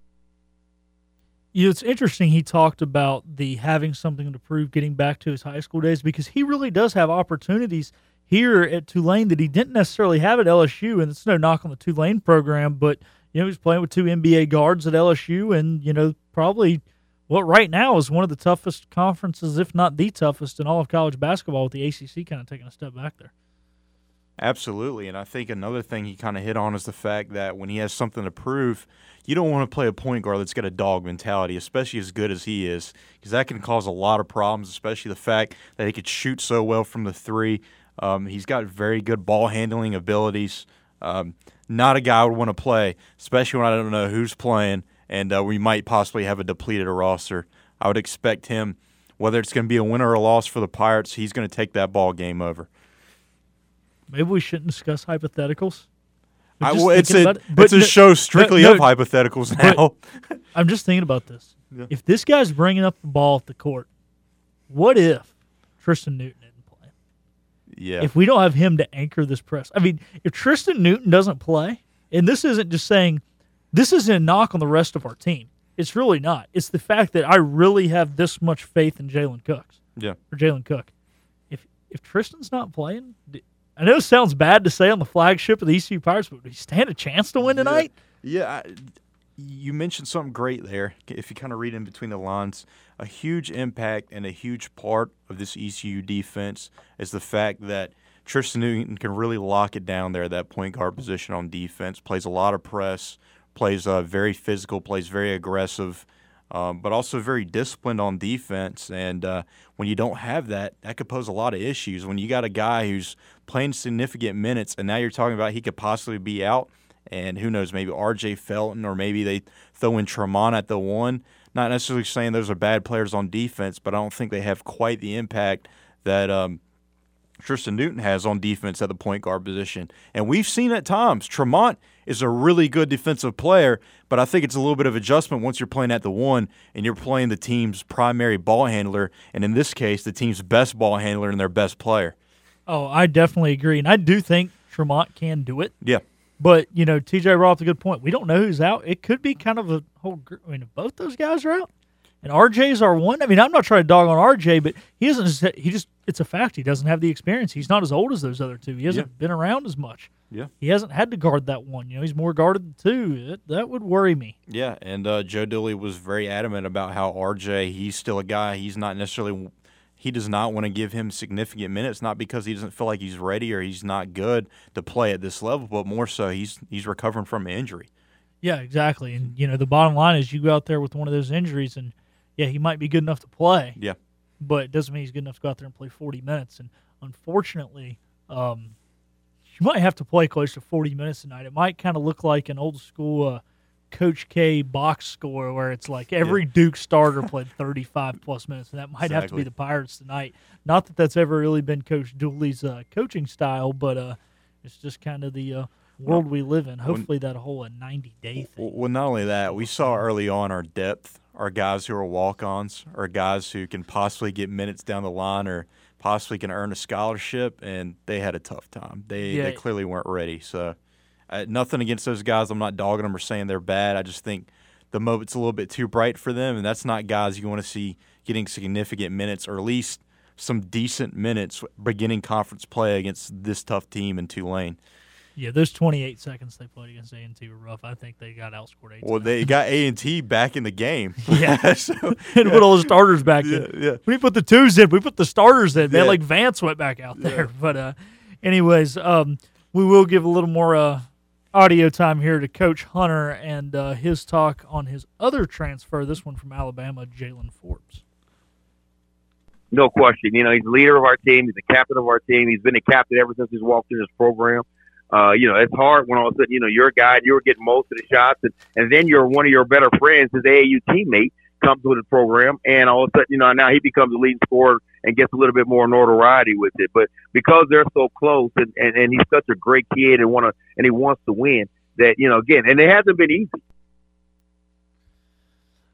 S4: Know, it's interesting he talked about the having something to prove getting back to his high school days because he really does have opportunities here at Tulane that he didn't necessarily have at LSU. And it's no knock on the Tulane program, but, you know, he's playing with two NBA guards at LSU and, you know, probably what right now is one of the toughest conferences, if not the toughest in all of college basketball, with the ACC kind of taking a step back there.
S5: Absolutely. And I think another thing he kind of hit on is the fact that when he has something to prove, you don't want to play a point guard that's got a dog mentality, especially as good as he is, because that can cause a lot of problems, especially the fact that he could shoot so well from the three. Um, he's got very good ball handling abilities. Um, not a guy I would want to play, especially when I don't know who's playing and uh, we might possibly have a depleted roster. I would expect him, whether it's going to be a win or a loss for the Pirates, he's going to take that ball game over.
S4: Maybe we shouldn't discuss hypotheticals. Just
S5: well, it's a,
S4: it.
S5: It's a
S4: no-
S5: show strictly
S4: no,
S5: of hypotheticals now.
S4: I'm just thinking about this.
S5: Yeah.
S4: If this guy's bringing up the ball at the court, what if Tristan Newton?
S5: Yeah.
S4: If we don't have him to anchor this press, I mean, if Tristan Newton doesn't play, and this isn't just saying, this isn't a knock on the rest of our team. It's really not. It's the fact that I really have this much faith in Jalen Cooks
S5: yeah.
S4: or Jalen Cook. If if Tristan's not playing, I know it sounds bad to say on the flagship of the ECU Pirates, but do you stand a chance to win tonight?
S5: Yeah, I, you mentioned something great there. If you kind of read in between the lines, a huge impact and a huge part of this ECU defense is the fact that Tristan Newton can really lock it down there, that point guard position on defense, plays a lot of press, plays uh, very physical, plays very aggressive, um, but also very disciplined on defense. And uh, when you don't have that, that could pose a lot of issues. When you got a guy who's playing significant minutes, and now you're talking about he could possibly be out, and who knows, maybe R.J. Felton or maybe they throw in Tremont at the one. Not necessarily saying those are bad players on defense, but I don't think they have quite the impact that um, Tristan Newton has on defense at the point guard position. And we've seen at times Tremont is a really good defensive player, but I think it's a little bit of adjustment once you're playing at the one and you're playing the team's primary ball handler, and in this case, the team's best ball handler and their best player.
S4: Oh, I definitely agree, and I do think Tremont can do it.
S5: Yeah.
S4: But you know, TJ up a good point. We don't know who's out. It could be kind of a whole. gr- I mean, if both those guys are out, and RJ's our one. I mean, I'm not trying to dog on RJ, but he just- He just. It's a fact. He doesn't have the experience. He's not as old as those other two. He hasn't been around as much.
S5: Yeah.
S4: He hasn't had to guard that one. You know, he's more guarded than two. That, that would worry me.
S5: Yeah, and uh, Joe Dooley was very adamant about how RJ, he's still a guy. He's not necessarily, he does not want to give him significant minutes, not because he doesn't feel like he's ready or he's not good to play at this level, but more so he's he's recovering from an injury.
S4: Yeah, exactly. And you know, the bottom line is you go out there with one of those injuries, and yeah, he might be good enough to play.
S5: Yeah.
S4: but it doesn't mean he's good enough to go out there and play 40 minutes. And unfortunately, um, you might have to play close to 40 minutes tonight. It might kind of look like an old school uh, Coach K box score where it's like every Duke starter played 35 plus minutes, and that might have to be the Pirates tonight. Not that that's ever really been Coach Dooley's uh, coaching style, but uh, it's just kind of the uh, world we live in. Hopefully, that whole uh, 90 day thing.
S5: Well, not only that, we saw early on our depth, our guys who are walk-ons, our guys who can possibly get minutes down the line, or possibly can earn a scholarship, and they had a tough time. They
S4: Yeah.
S5: they clearly weren't ready. So, uh, nothing against those guys. I'm not dogging them or saying they're bad. I just think the moment's a little bit too bright for them, and that's not guys you want to see getting significant minutes or at least some decent minutes beginning conference play against this tough team in Tulane.
S4: Yeah, those 28 seconds they played against A&T were rough. I think they got outscored eight.
S5: Well, they got A and T back in the game.
S4: Yeah,
S5: so,
S4: and put all the starters back
S5: yeah,
S4: in.
S5: Yeah,
S4: we put the twos in. We put the starters in. Man,
S5: Yeah.
S4: like Vance went back out there. But uh, anyways, um, we will give a little more uh, audio time here to Coach Hunter and uh, his talk on his other transfer. This one from Alabama, Jaylen Forbes.
S23: no question. You know, he's the leader of our team. He's the captain of our team. He's been a captain ever since he's walked in this program. Uh, you know, it's hard when all of a sudden, you know, you're a guy, you're getting most of the shots, and, and then you're one of your better friends, his AAU teammate, comes with the program, and all of a sudden, you know, now he becomes a leading scorer and gets a little bit more notoriety with it. But because they're so close, and, and, and he's such a great kid and want to, and he wants to win, that you know, again, and it hasn't been easy.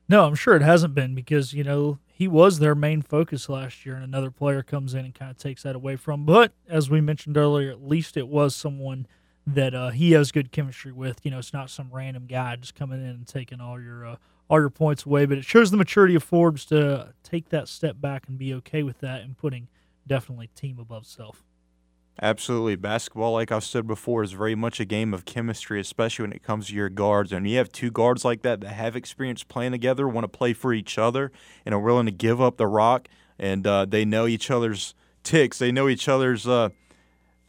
S4: No, I'm sure it hasn't been because, you know, he was their main focus last year, and another player comes in and kind of takes that away from. But as we mentioned earlier, at least it was someone that uh, he has good chemistry with. You know, it's not some random guy just coming in and taking all your uh, all your points away. But it shows the maturity of Forbes to take that step back and be okay with that and putting definitely team above self.
S5: Absolutely. Basketball, like I've said before, is very much a game of chemistry, especially when it comes to your guards. And you have two guards like that that have experience playing together, want to play for each other, and are willing to give up the rock. And uh, they know each other's ticks. They know each other's. Uh,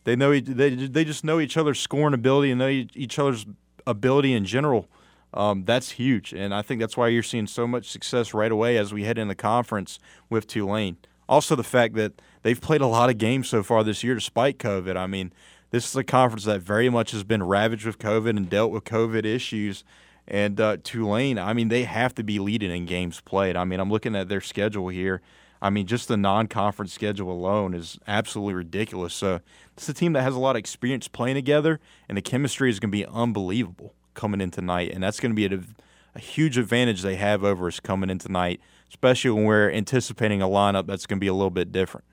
S5: they know. They they just know each other's scoring ability and know each other's ability in general. Um, that's huge, and I think that's why you're seeing so much success right away as we head in the conference with Tulane. Also, the fact that they've played a lot of games so far this year despite COVID. I mean, this is a conference that very much has been ravaged with COVID and dealt with COVID issues. And uh, Tulane, I mean, they have to be leading in games played. I mean, I'm looking at their schedule here. I mean, just the non-conference schedule alone is absolutely ridiculous. So it's a team that has a lot of experience playing together, and the chemistry is going to be unbelievable coming in tonight. And that's going to be a, a huge advantage they have over us coming in tonight, especially when we're anticipating a lineup that's going to be a little bit different.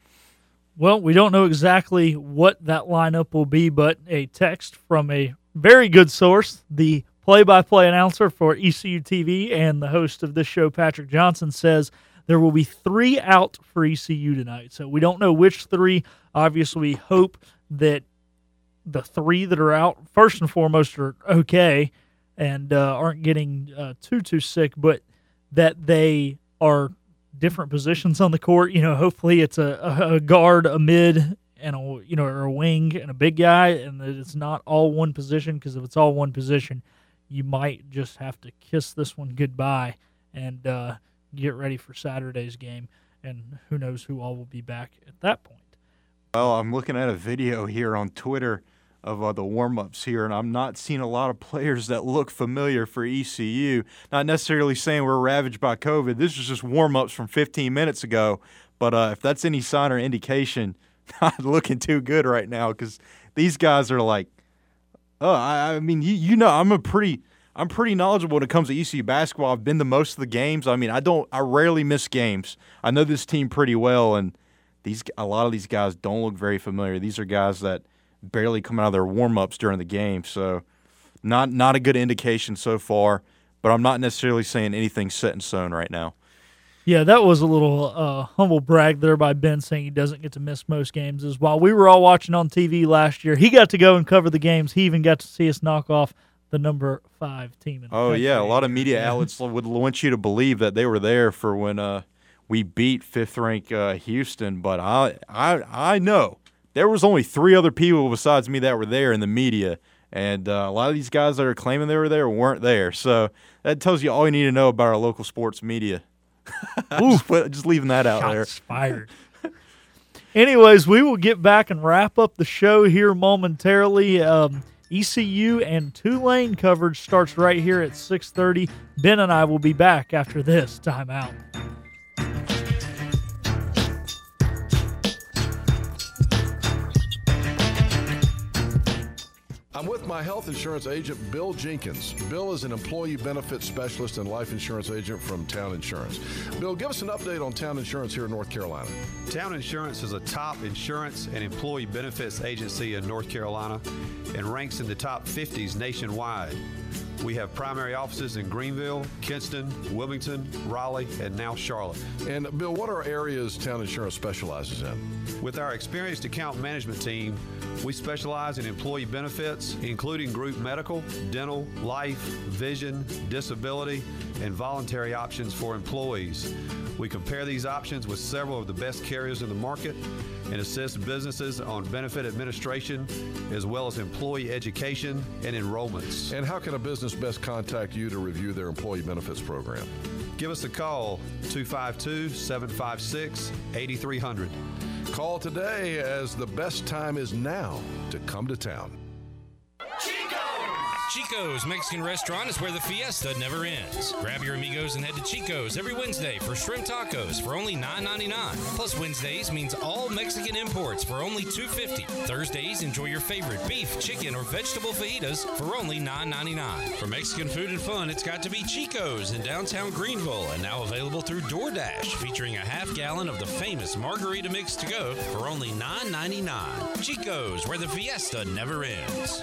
S4: Well, we don't know exactly what that lineup will be, but a text from a very good source, the play by play announcer for ECU TV and the host of this show, Patrick Johnson, says there will be three out for ECU tonight. So we don't know which three. Obviously, we hope that the three that are out, first and foremost, are okay and uh, aren't getting uh, too, too sick, but that they are different positions on the court. You know, hopefully it's a, a, guard, a mid, and a you know, or a wing and a big guy, and that it's not all one position. Because if it's all one position, you might just have to kiss this one goodbye and uh, get ready for Saturday's game. And who knows who all will be back at that point.
S5: Well, I'm looking at a video here on Twitter of uh, the warm ups here, and I'm not seeing a lot of players that look familiar for ECU. Not necessarily saying we're ravaged by COVID. This is just warm ups from 15 minutes ago. But uh, if that's any sign or indication, not looking too good right now because these guys are like, oh, I, I mean, you, you know, I'm a pretty. I'm pretty knowledgeable when it comes to ECU basketball. I've been to most of the games. I mean, I don't, I rarely miss games. I know this team pretty well, and these a lot of these guys don't look very familiar. These are guys that barely coming out of their warm ups during the game, so not not a good indication so far. But I'm not necessarily saying anything set in stone right now.
S4: Yeah, that was a little uh, humble brag there by Ben saying he doesn't get to miss most games. Is while we were all watching on TV last year, he got to go and cover the games. He even got to see us knock off the number five team.
S5: Oh yeah, a lot of media outlets would want you to believe that they were there for when uh, we beat fifth rank uh, Houston, but I I I know there was only three other people besides me that were there in the media, and uh, a lot of these guys that are claiming they were there weren't there. So that tells you all you need to know about our local sports media. just, just leaving that out there.
S4: Fired. Anyways, we will get back and wrap up the show here momentarily. Um, ECU and Tulane coverage starts right here at 6:30. Ben and I will be back after this timeout.
S24: I'm with my health insurance agent, Bill Jenkins. Bill is an employee benefits specialist and life insurance agent from Town Insurance. Bill, give us an update on Town Insurance here in North Carolina.
S25: Town Insurance is a top insurance and employee benefits agency in North Carolina and ranks in the top 50s nationwide. We have primary offices in Greenville, Kinston, Wilmington, Raleigh, and now Charlotte.
S24: And Bill, what are areas Town Insurance specializes in?
S25: With our experienced account management team, we specialize in employee benefits, including group medical, dental, life, vision, disability, and voluntary options for employees. We compare these options with several of the best carriers in the market and assist businesses on benefit administration as well as employee education and enrollments.
S24: And how can a business best contact you to review their employee benefits program?
S25: Give us a call 252 756 8300.
S24: Call today as the best time is now to come to town.
S18: Chico's Mexican restaurant is where the fiesta never ends. Grab your amigos and head to Chico's every Wednesday for shrimp tacos for only $9.99. Plus Wednesdays means all Mexican imports for only $2.50. Thursdays enjoy your favorite beef, chicken, or vegetable fajitas for only $9.99. For Mexican food and fun, it's got to be Chico's in downtown Greenville and now available through DoorDash, featuring a half gallon of the famous margarita mix to go for only $9.99. Chico's, where the fiesta never ends.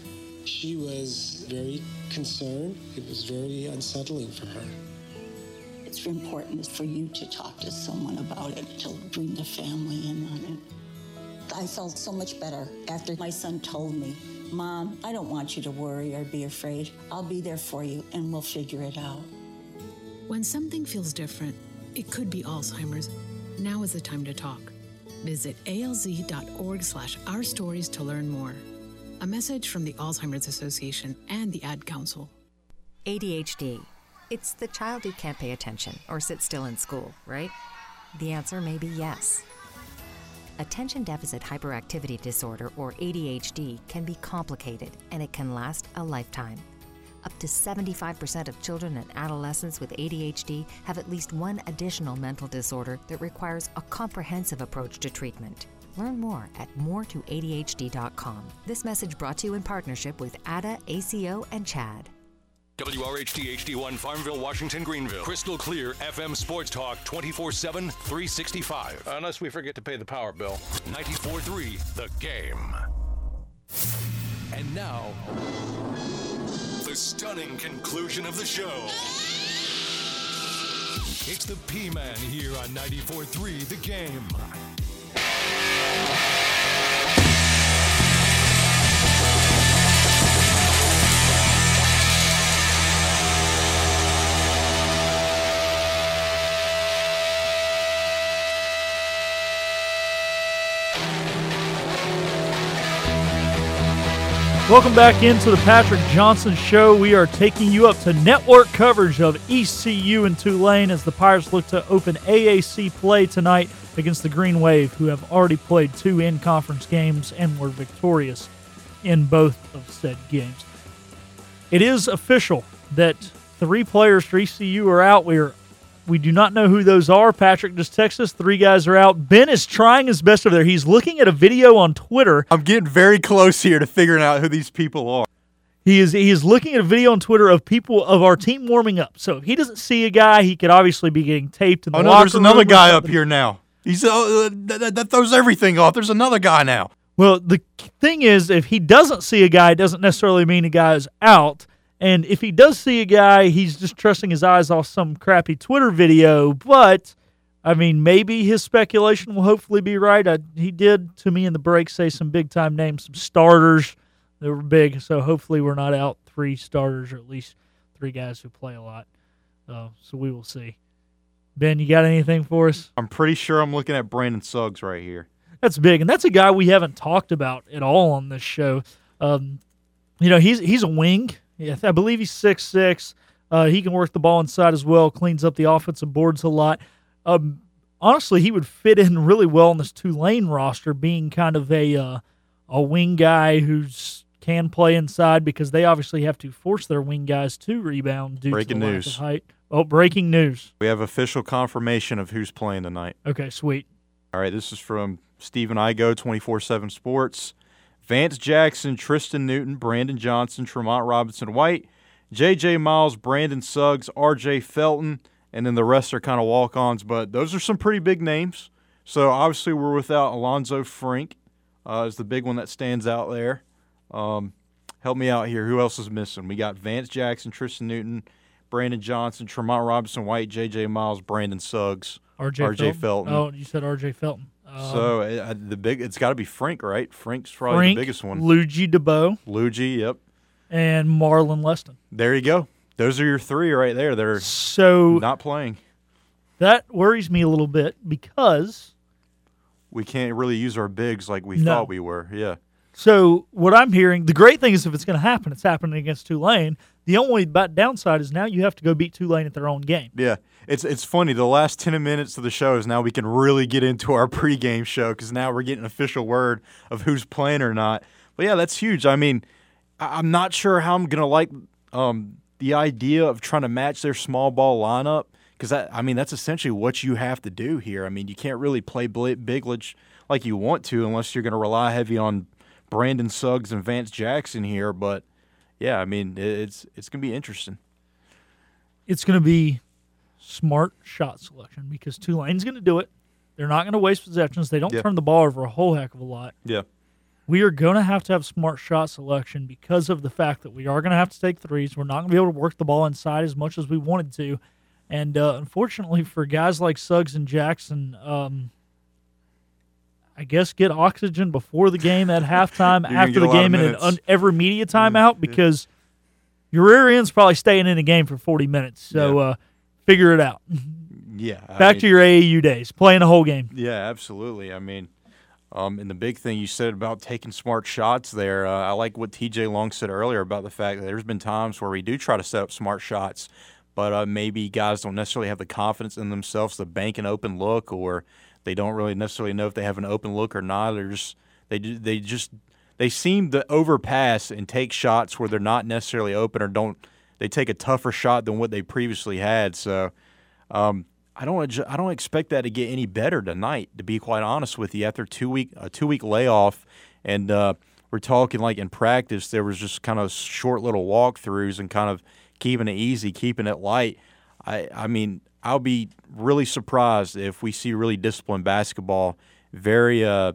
S26: She was very concerned. It was very unsettling for her.
S27: It's important for you to talk to someone about it, to bring the family in on it. I felt so much better after my son told me, Mom, I don't want you to worry or be afraid. I'll be there for you and we'll figure it out.
S28: When something feels different, it could be Alzheimer's. Now is the time to talk. Visit alz.org slash our stories to learn more. A message from the Alzheimer's Association and the Ad Council.
S29: ADHD. It's the child who can't pay attention or sit still in school, right? The answer may be yes. Attention Deficit Hyperactivity Disorder, or ADHD, can be complicated and it can last a lifetime. Up to 75% of children and adolescents with ADHD have at least one additional mental disorder that requires a comprehensive approach to treatment. Learn more at moretoadhd.com. This message brought to you in partnership with ADA, ACO, and CHADD.
S1: WRHD HD1 Farmville, Washington, Greenville. Crystal clear FM sports talk 24 7, 365.
S2: Unless we forget to pay the power bill.
S1: 94 3, The Game. And now, the stunning conclusion of the show. It's the P Man here on 94.3 The Game.
S4: Welcome back into the Patrick Johnson Show. We are taking you up to network coverage of ECU and Tulane as the Pirates look to open AAC play tonight against the Green Wave, who have already played two in conference games and were victorious in both of said games. It is official that three players for ECU are out. We are we do not know who those are. Patrick just texted us. Three guys are out. Ben is trying his best over there. He's looking at a video on Twitter.
S5: I'm getting very close here to figuring out who these people are.
S4: He is he is looking at a video on Twitter of people of our team warming up. So if he doesn't see a guy, he could obviously be getting taped in the
S5: Oh no, there's another guy up here now. He's uh, that, that throws everything off. There's another guy now.
S4: Well, the thing is, if he doesn't see a guy, it doesn't necessarily mean a guy is out. And if he does see a guy, he's just trusting his eyes off some crappy Twitter video. But, I mean, maybe his speculation will hopefully be right. I, he did, to me in the break, say some big time names, some starters that were big. So hopefully we're not out three starters or at least three guys who play a lot. Uh, so we will see. Ben, you got anything for us?
S5: I'm pretty sure I'm looking at Brandon Suggs right here.
S4: That's big, and that's a guy we haven't talked about at all on this show. Um, you know, he's he's a wing. Yeah, I believe he's six six. Uh, he can work the ball inside as well. Cleans up the offensive boards a lot. Um, honestly, he would fit in really well in this Tulane roster, being kind of a uh, a wing guy who's can play inside because they obviously have to force their wing guys to rebound due
S5: Breaking
S4: to the
S5: news.
S4: lack of height. Oh, breaking news.
S5: We have official confirmation of who's playing tonight.
S4: Okay, sweet.
S5: All right, this is from Stephen Igoe, 24 7 Sports. Vance Jackson, Tristan Newton, Brandon Johnson, Tremont Robinson White, J.J. Miles, Brandon Suggs, R.J. Felton, and then the rest are kind of walk ons, but those are some pretty big names. So obviously, we're without Alanzo Frink, uh, is the big one that stands out there. Um, help me out here. Who else is missing? We got Vance Jackson, Tristan Newton, Brandon Johnson, Tremont Robinson White, J.J. Miles, Brandon Suggs,
S4: R.J.
S5: R.J. Felton.
S4: Oh, you said R.J. Felton. Um,
S5: So uh, the big, it's got to be Frink, right? Frink's probably
S4: Frink,
S5: the biggest one.
S4: Ludgy Debaut,
S5: Ludgy, yep.
S4: and Marlon Leston.
S5: There you go. Those are your three right there that are
S4: So
S5: not playing.
S4: that worries me a little bit because
S5: We can't really use our bigs like we
S4: No.
S5: thought we were. Yeah.
S4: So what I'm hearing, the great thing is if it's going to happen, it's happening against Tulane. The only downside is now you have to go beat Tulane at their own game.
S5: Yeah, it's it's funny. The last ten minutes of the show is now we can really get into our pregame show because now we're getting official word of who's playing or not. But yeah, that's huge. I mean, I- I'm not sure how I'm gonna like um, the idea of trying to match their small ball lineup because I mean that's essentially what you have to do here. I mean, you can't really play Biglich like you want to unless you're gonna rely heavy on Brandon Suggs and Vance Jackson here. But yeah, I mean, it's it's gonna be interesting.
S4: It's going to be smart shot selection because Tulane's going to do it. They're not going to waste possessions. They don't
S5: Yeah.
S4: turn the ball over a whole heck of a lot.
S5: Yeah.
S4: We are going to have to have smart shot selection because of the fact that we are going to have to take threes. We're not going to be able to work the ball inside as much as we wanted to. And uh, unfortunately, for guys like Suggs and Jackson, um, I guess get oxygen before the game at halftime, after the
S5: a
S4: game, and un- every media timeout because your rear end's probably staying in the game for 40 minutes. So uh, figure it out.
S5: Yeah. I
S4: Back
S5: mean-
S4: to your AAU days, playing the whole game.
S5: Yeah, absolutely. I mean, um, and the big thing you said about taking smart shots there, uh, I like what TJ Long said earlier about the fact that there's been times where we do try to set up smart shots, but uh, maybe guys don't necessarily have the confidence in themselves to bank an open look, or they don't really necessarily know if they have an open look or not. They're just they they just they seem to overpass and take shots where they're not necessarily open or don't they take a tougher shot than what they previously had. So. Um, I don't. I don't expect that to get any better tonight. To be quite honest with you, after two week a two week layoff, and uh, we're talking like in practice, there was just kind of short little walkthroughs and kind of keeping it easy, keeping it light. I. I mean, I'll be really surprised if we see really disciplined basketball. Very, uh,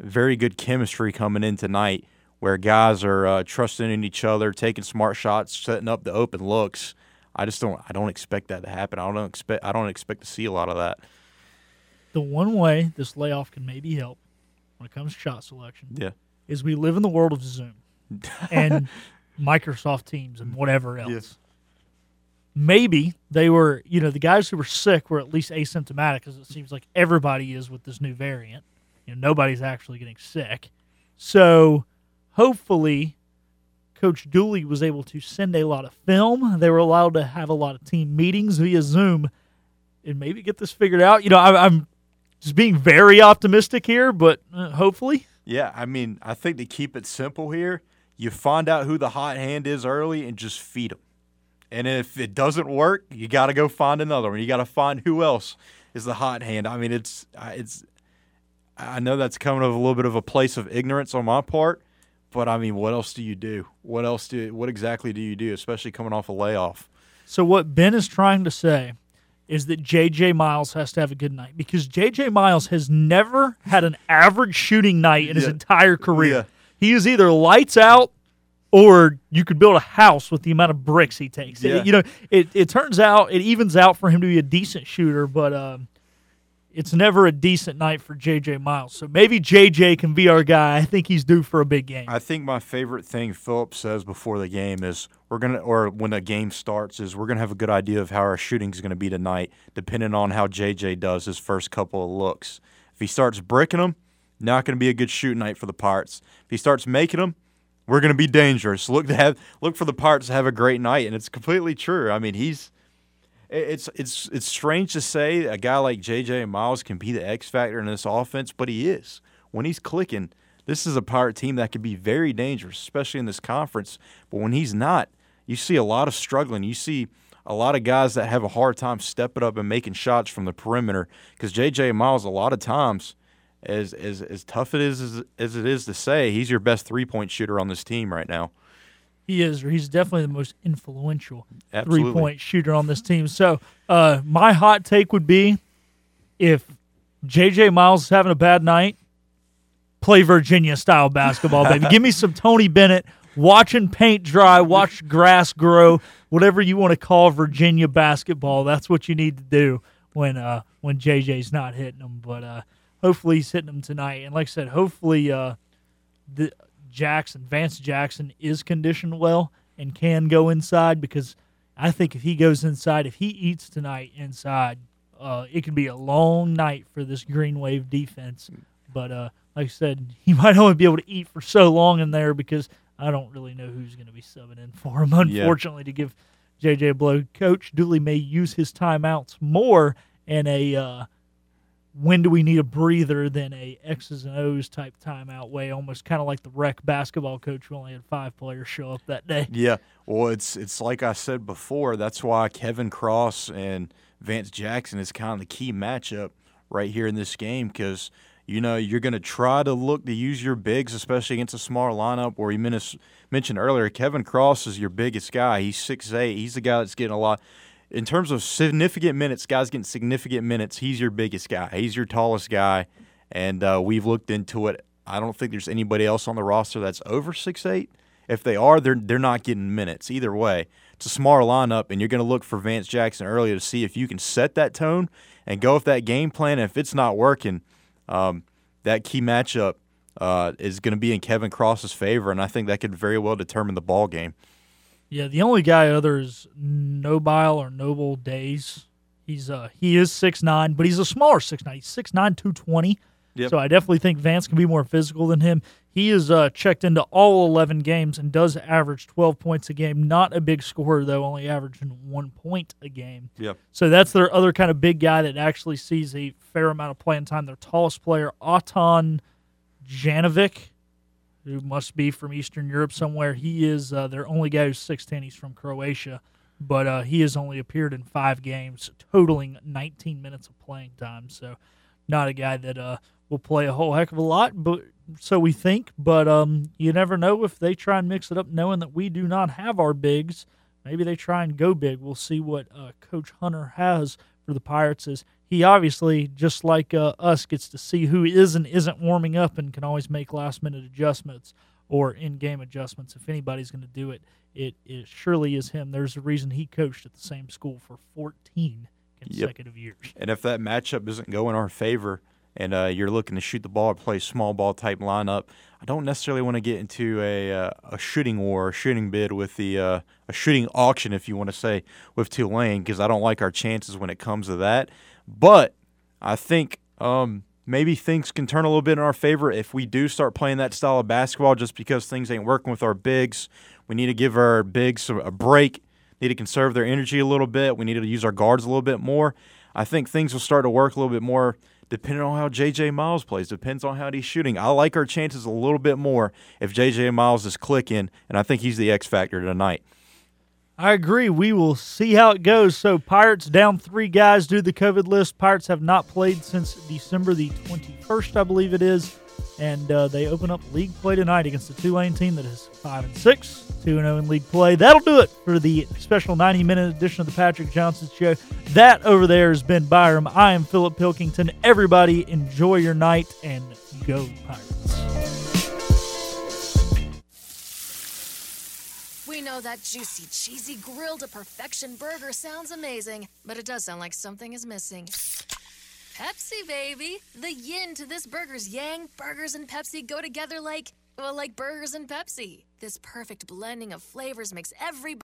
S5: very good chemistry coming in tonight, where guys are uh, trusting in each other, taking smart shots, setting up the open looks. I just don't. I don't expect that to happen. I don't expect. I don't expect to see a lot of that.
S4: The one way this layoff can maybe help when it comes to shot selection
S5: Yeah.
S4: is we live in the world of Zoom and Microsoft Teams and whatever else. Maybe they were, you know, the guys who were sick were at least asymptomatic because it seems like everybody is with this new variant. You know, nobody's actually getting sick. So hopefully Coach Dooley was able to send a lot of film. They were allowed to have a lot of team meetings via Zoom and maybe get this figured out. You know, I, I'm just being very optimistic here, but uh, hopefully.
S5: Yeah. I mean, I think to keep it simple here, you find out who the hot hand is early and just feed them. And if it doesn't work, you got to go find another one. You got to find who else is the hot hand. I mean, it's it's. I know that's coming of a little bit of a place of ignorance on my part, but I mean, what else do you do? What else do? What exactly do you do, especially coming off a layoff?
S4: So what Ben is trying to say is that JJ Miles has to have a good night because JJ Miles has never had an average shooting night in his entire career.
S5: Yeah.
S4: He is either lights out or you could build a house with the amount of bricks he takes. It- you know, it, it turns out it evens out for him to be a decent shooter, but um, it's never a decent night for JJ Miles. So maybe JJ can be our guy. I think he's due for a big game.
S5: I think my favorite thing Philip says before the game is we're gonna, or when the game starts, is we're gonna have a good idea of how our shooting is gonna be tonight, depending on how JJ does his first couple of looks. If he starts bricking them, not gonna be a good shoot night for the Pirates. If he starts making them, we're gonna be dangerous. Look to have look for the parts to have a great night, and it's completely true. I mean, he's it's it's it's strange to say a guy like JJ Miles can be the X factor in this offense, but he is. When he's clicking, this is a Pirate team that could be very dangerous, especially in this conference. But when he's not, you see a lot of struggling. You see a lot of guys that have a hard time stepping up and making shots from the perimeter because J.J. Miles, a lot of times, as, as, as tough it is as, as it is to say, he's your best three point shooter on this team right now.
S4: He is. He's definitely the most influential three point shooter on this team. So, uh, my hot take would be if JJ Miles is having a bad night, play Virginia style basketball, baby. Give me some Tony Bennett watching paint dry, watch grass grow, whatever you want to call Virginia basketball. That's what you need to do when uh, when JJ's not hitting them. But uh, hopefully he's hitting them tonight. And like I said, hopefully uh, the Jackson, Vance Jackson, is conditioned well and can go inside because I think if he goes inside, if he eats tonight inside, uh, it could be a long night for this Green Wave defense. But uh, like I said, he might only be able to eat for so long in there because I don't really know who's going to be subbing in for him. Unfortunately, to give JJ a blow, Coach Dooley may use his timeouts more in a uh, when do we need a breather than a X's and O's type timeout way, almost kind of like the rec basketball coach who only had five players show up that day.
S5: Yeah, well, it's it's like I said before. That's why Kevin Cross and Vance Jackson is kind of the key matchup right here in this game because you know you're going to try to look to use your bigs, especially against a smaller lineup. Where you mentioned earlier, Kevin Cross is your biggest guy. He's six eight. He's the guy that's getting a lot. In terms of significant minutes, guys getting significant minutes, he's your biggest guy. He's your tallest guy, and uh, we've looked into it. I don't think there's anybody else on the roster that's over six eight. If they are, they're they're not getting minutes either way. It's a smaller lineup, and you're going to look for Vance Jackson early to see if you can set that tone and go with that game plan. And if it's not working, um, that key matchup uh, is going to be in Kevin Cross's favor, and I think that could very well determine the ball game.
S4: Yeah, the only guy other is Nobile or Nobal Days. He's uh he is six nine, but he's a smaller six nine. He's six nine, two twenty.
S5: Yep.
S4: So I definitely think Vance can be more physical than him. He is uh, checked into all 11 games and does average 12 points a game. Not a big scorer, though, only averaging one point a game.
S5: Yep.
S4: So that's their other kind of big guy that actually sees a fair amount of playing time. Their tallest player, Auton Janovic, who must be from Eastern Europe somewhere. He is uh, their only guy who's 6'10. He's from Croatia, but uh, he has only appeared in five games, totaling 19 minutes of playing time. So not a guy that uh, will play a whole heck of a lot, but so we think. But um, you never know if they try and mix it up, knowing that we do not have our bigs. Maybe they try and go big. We'll see what uh, Coach Hunter has for the Pirates. Is he obviously just like uh, us gets to see who is and isn't warming up and can always make last minute adjustments or in game adjustments. If anybody's going to do it, it, it surely is him. There's a reason he coached at the same school for 14 consecutive
S5: yep.
S4: years.
S5: And if that matchup doesn't go in our favor, and uh, you're looking to shoot the ball or play small ball type lineup, I don't necessarily want to get into a uh, a shooting war, a shooting bid with the uh, a shooting auction, if you want to say, with Tulane, because I don't like our chances when it comes to that. But I think um, maybe things can turn a little bit in our favor if we do start playing that style of basketball. Just because things ain't working with our bigs, we need to give our bigs a break. Need to conserve their energy a little bit. We need to use our guards a little bit more. I think things will start to work a little bit more depending on how JJ Miles plays. Depends on how he's shooting. I like our chances a little bit more if JJ Miles is clicking, and I think he's the X factor tonight.
S4: I agree. We will see how it goes. So, Pirates down three guys due to the COVID list. Pirates have not played since December the 21st, I believe it is. And uh, they open up league play tonight against the Tulane team that is 5 and 6, 2 0 in league play. That'll do it for the special 90 minute edition of the Patrick Johnson Show. That over there has been Byram. I am Philip Pilkington. Everybody, enjoy your night and go Pirates.
S12: We know that juicy, cheesy, grilled to perfection burger sounds amazing, but it does sound like something is missing. Pepsi, baby! The yin to this burger's yang. Burgers and Pepsi go together like, well, like burgers and Pepsi. This perfect blending of flavors makes every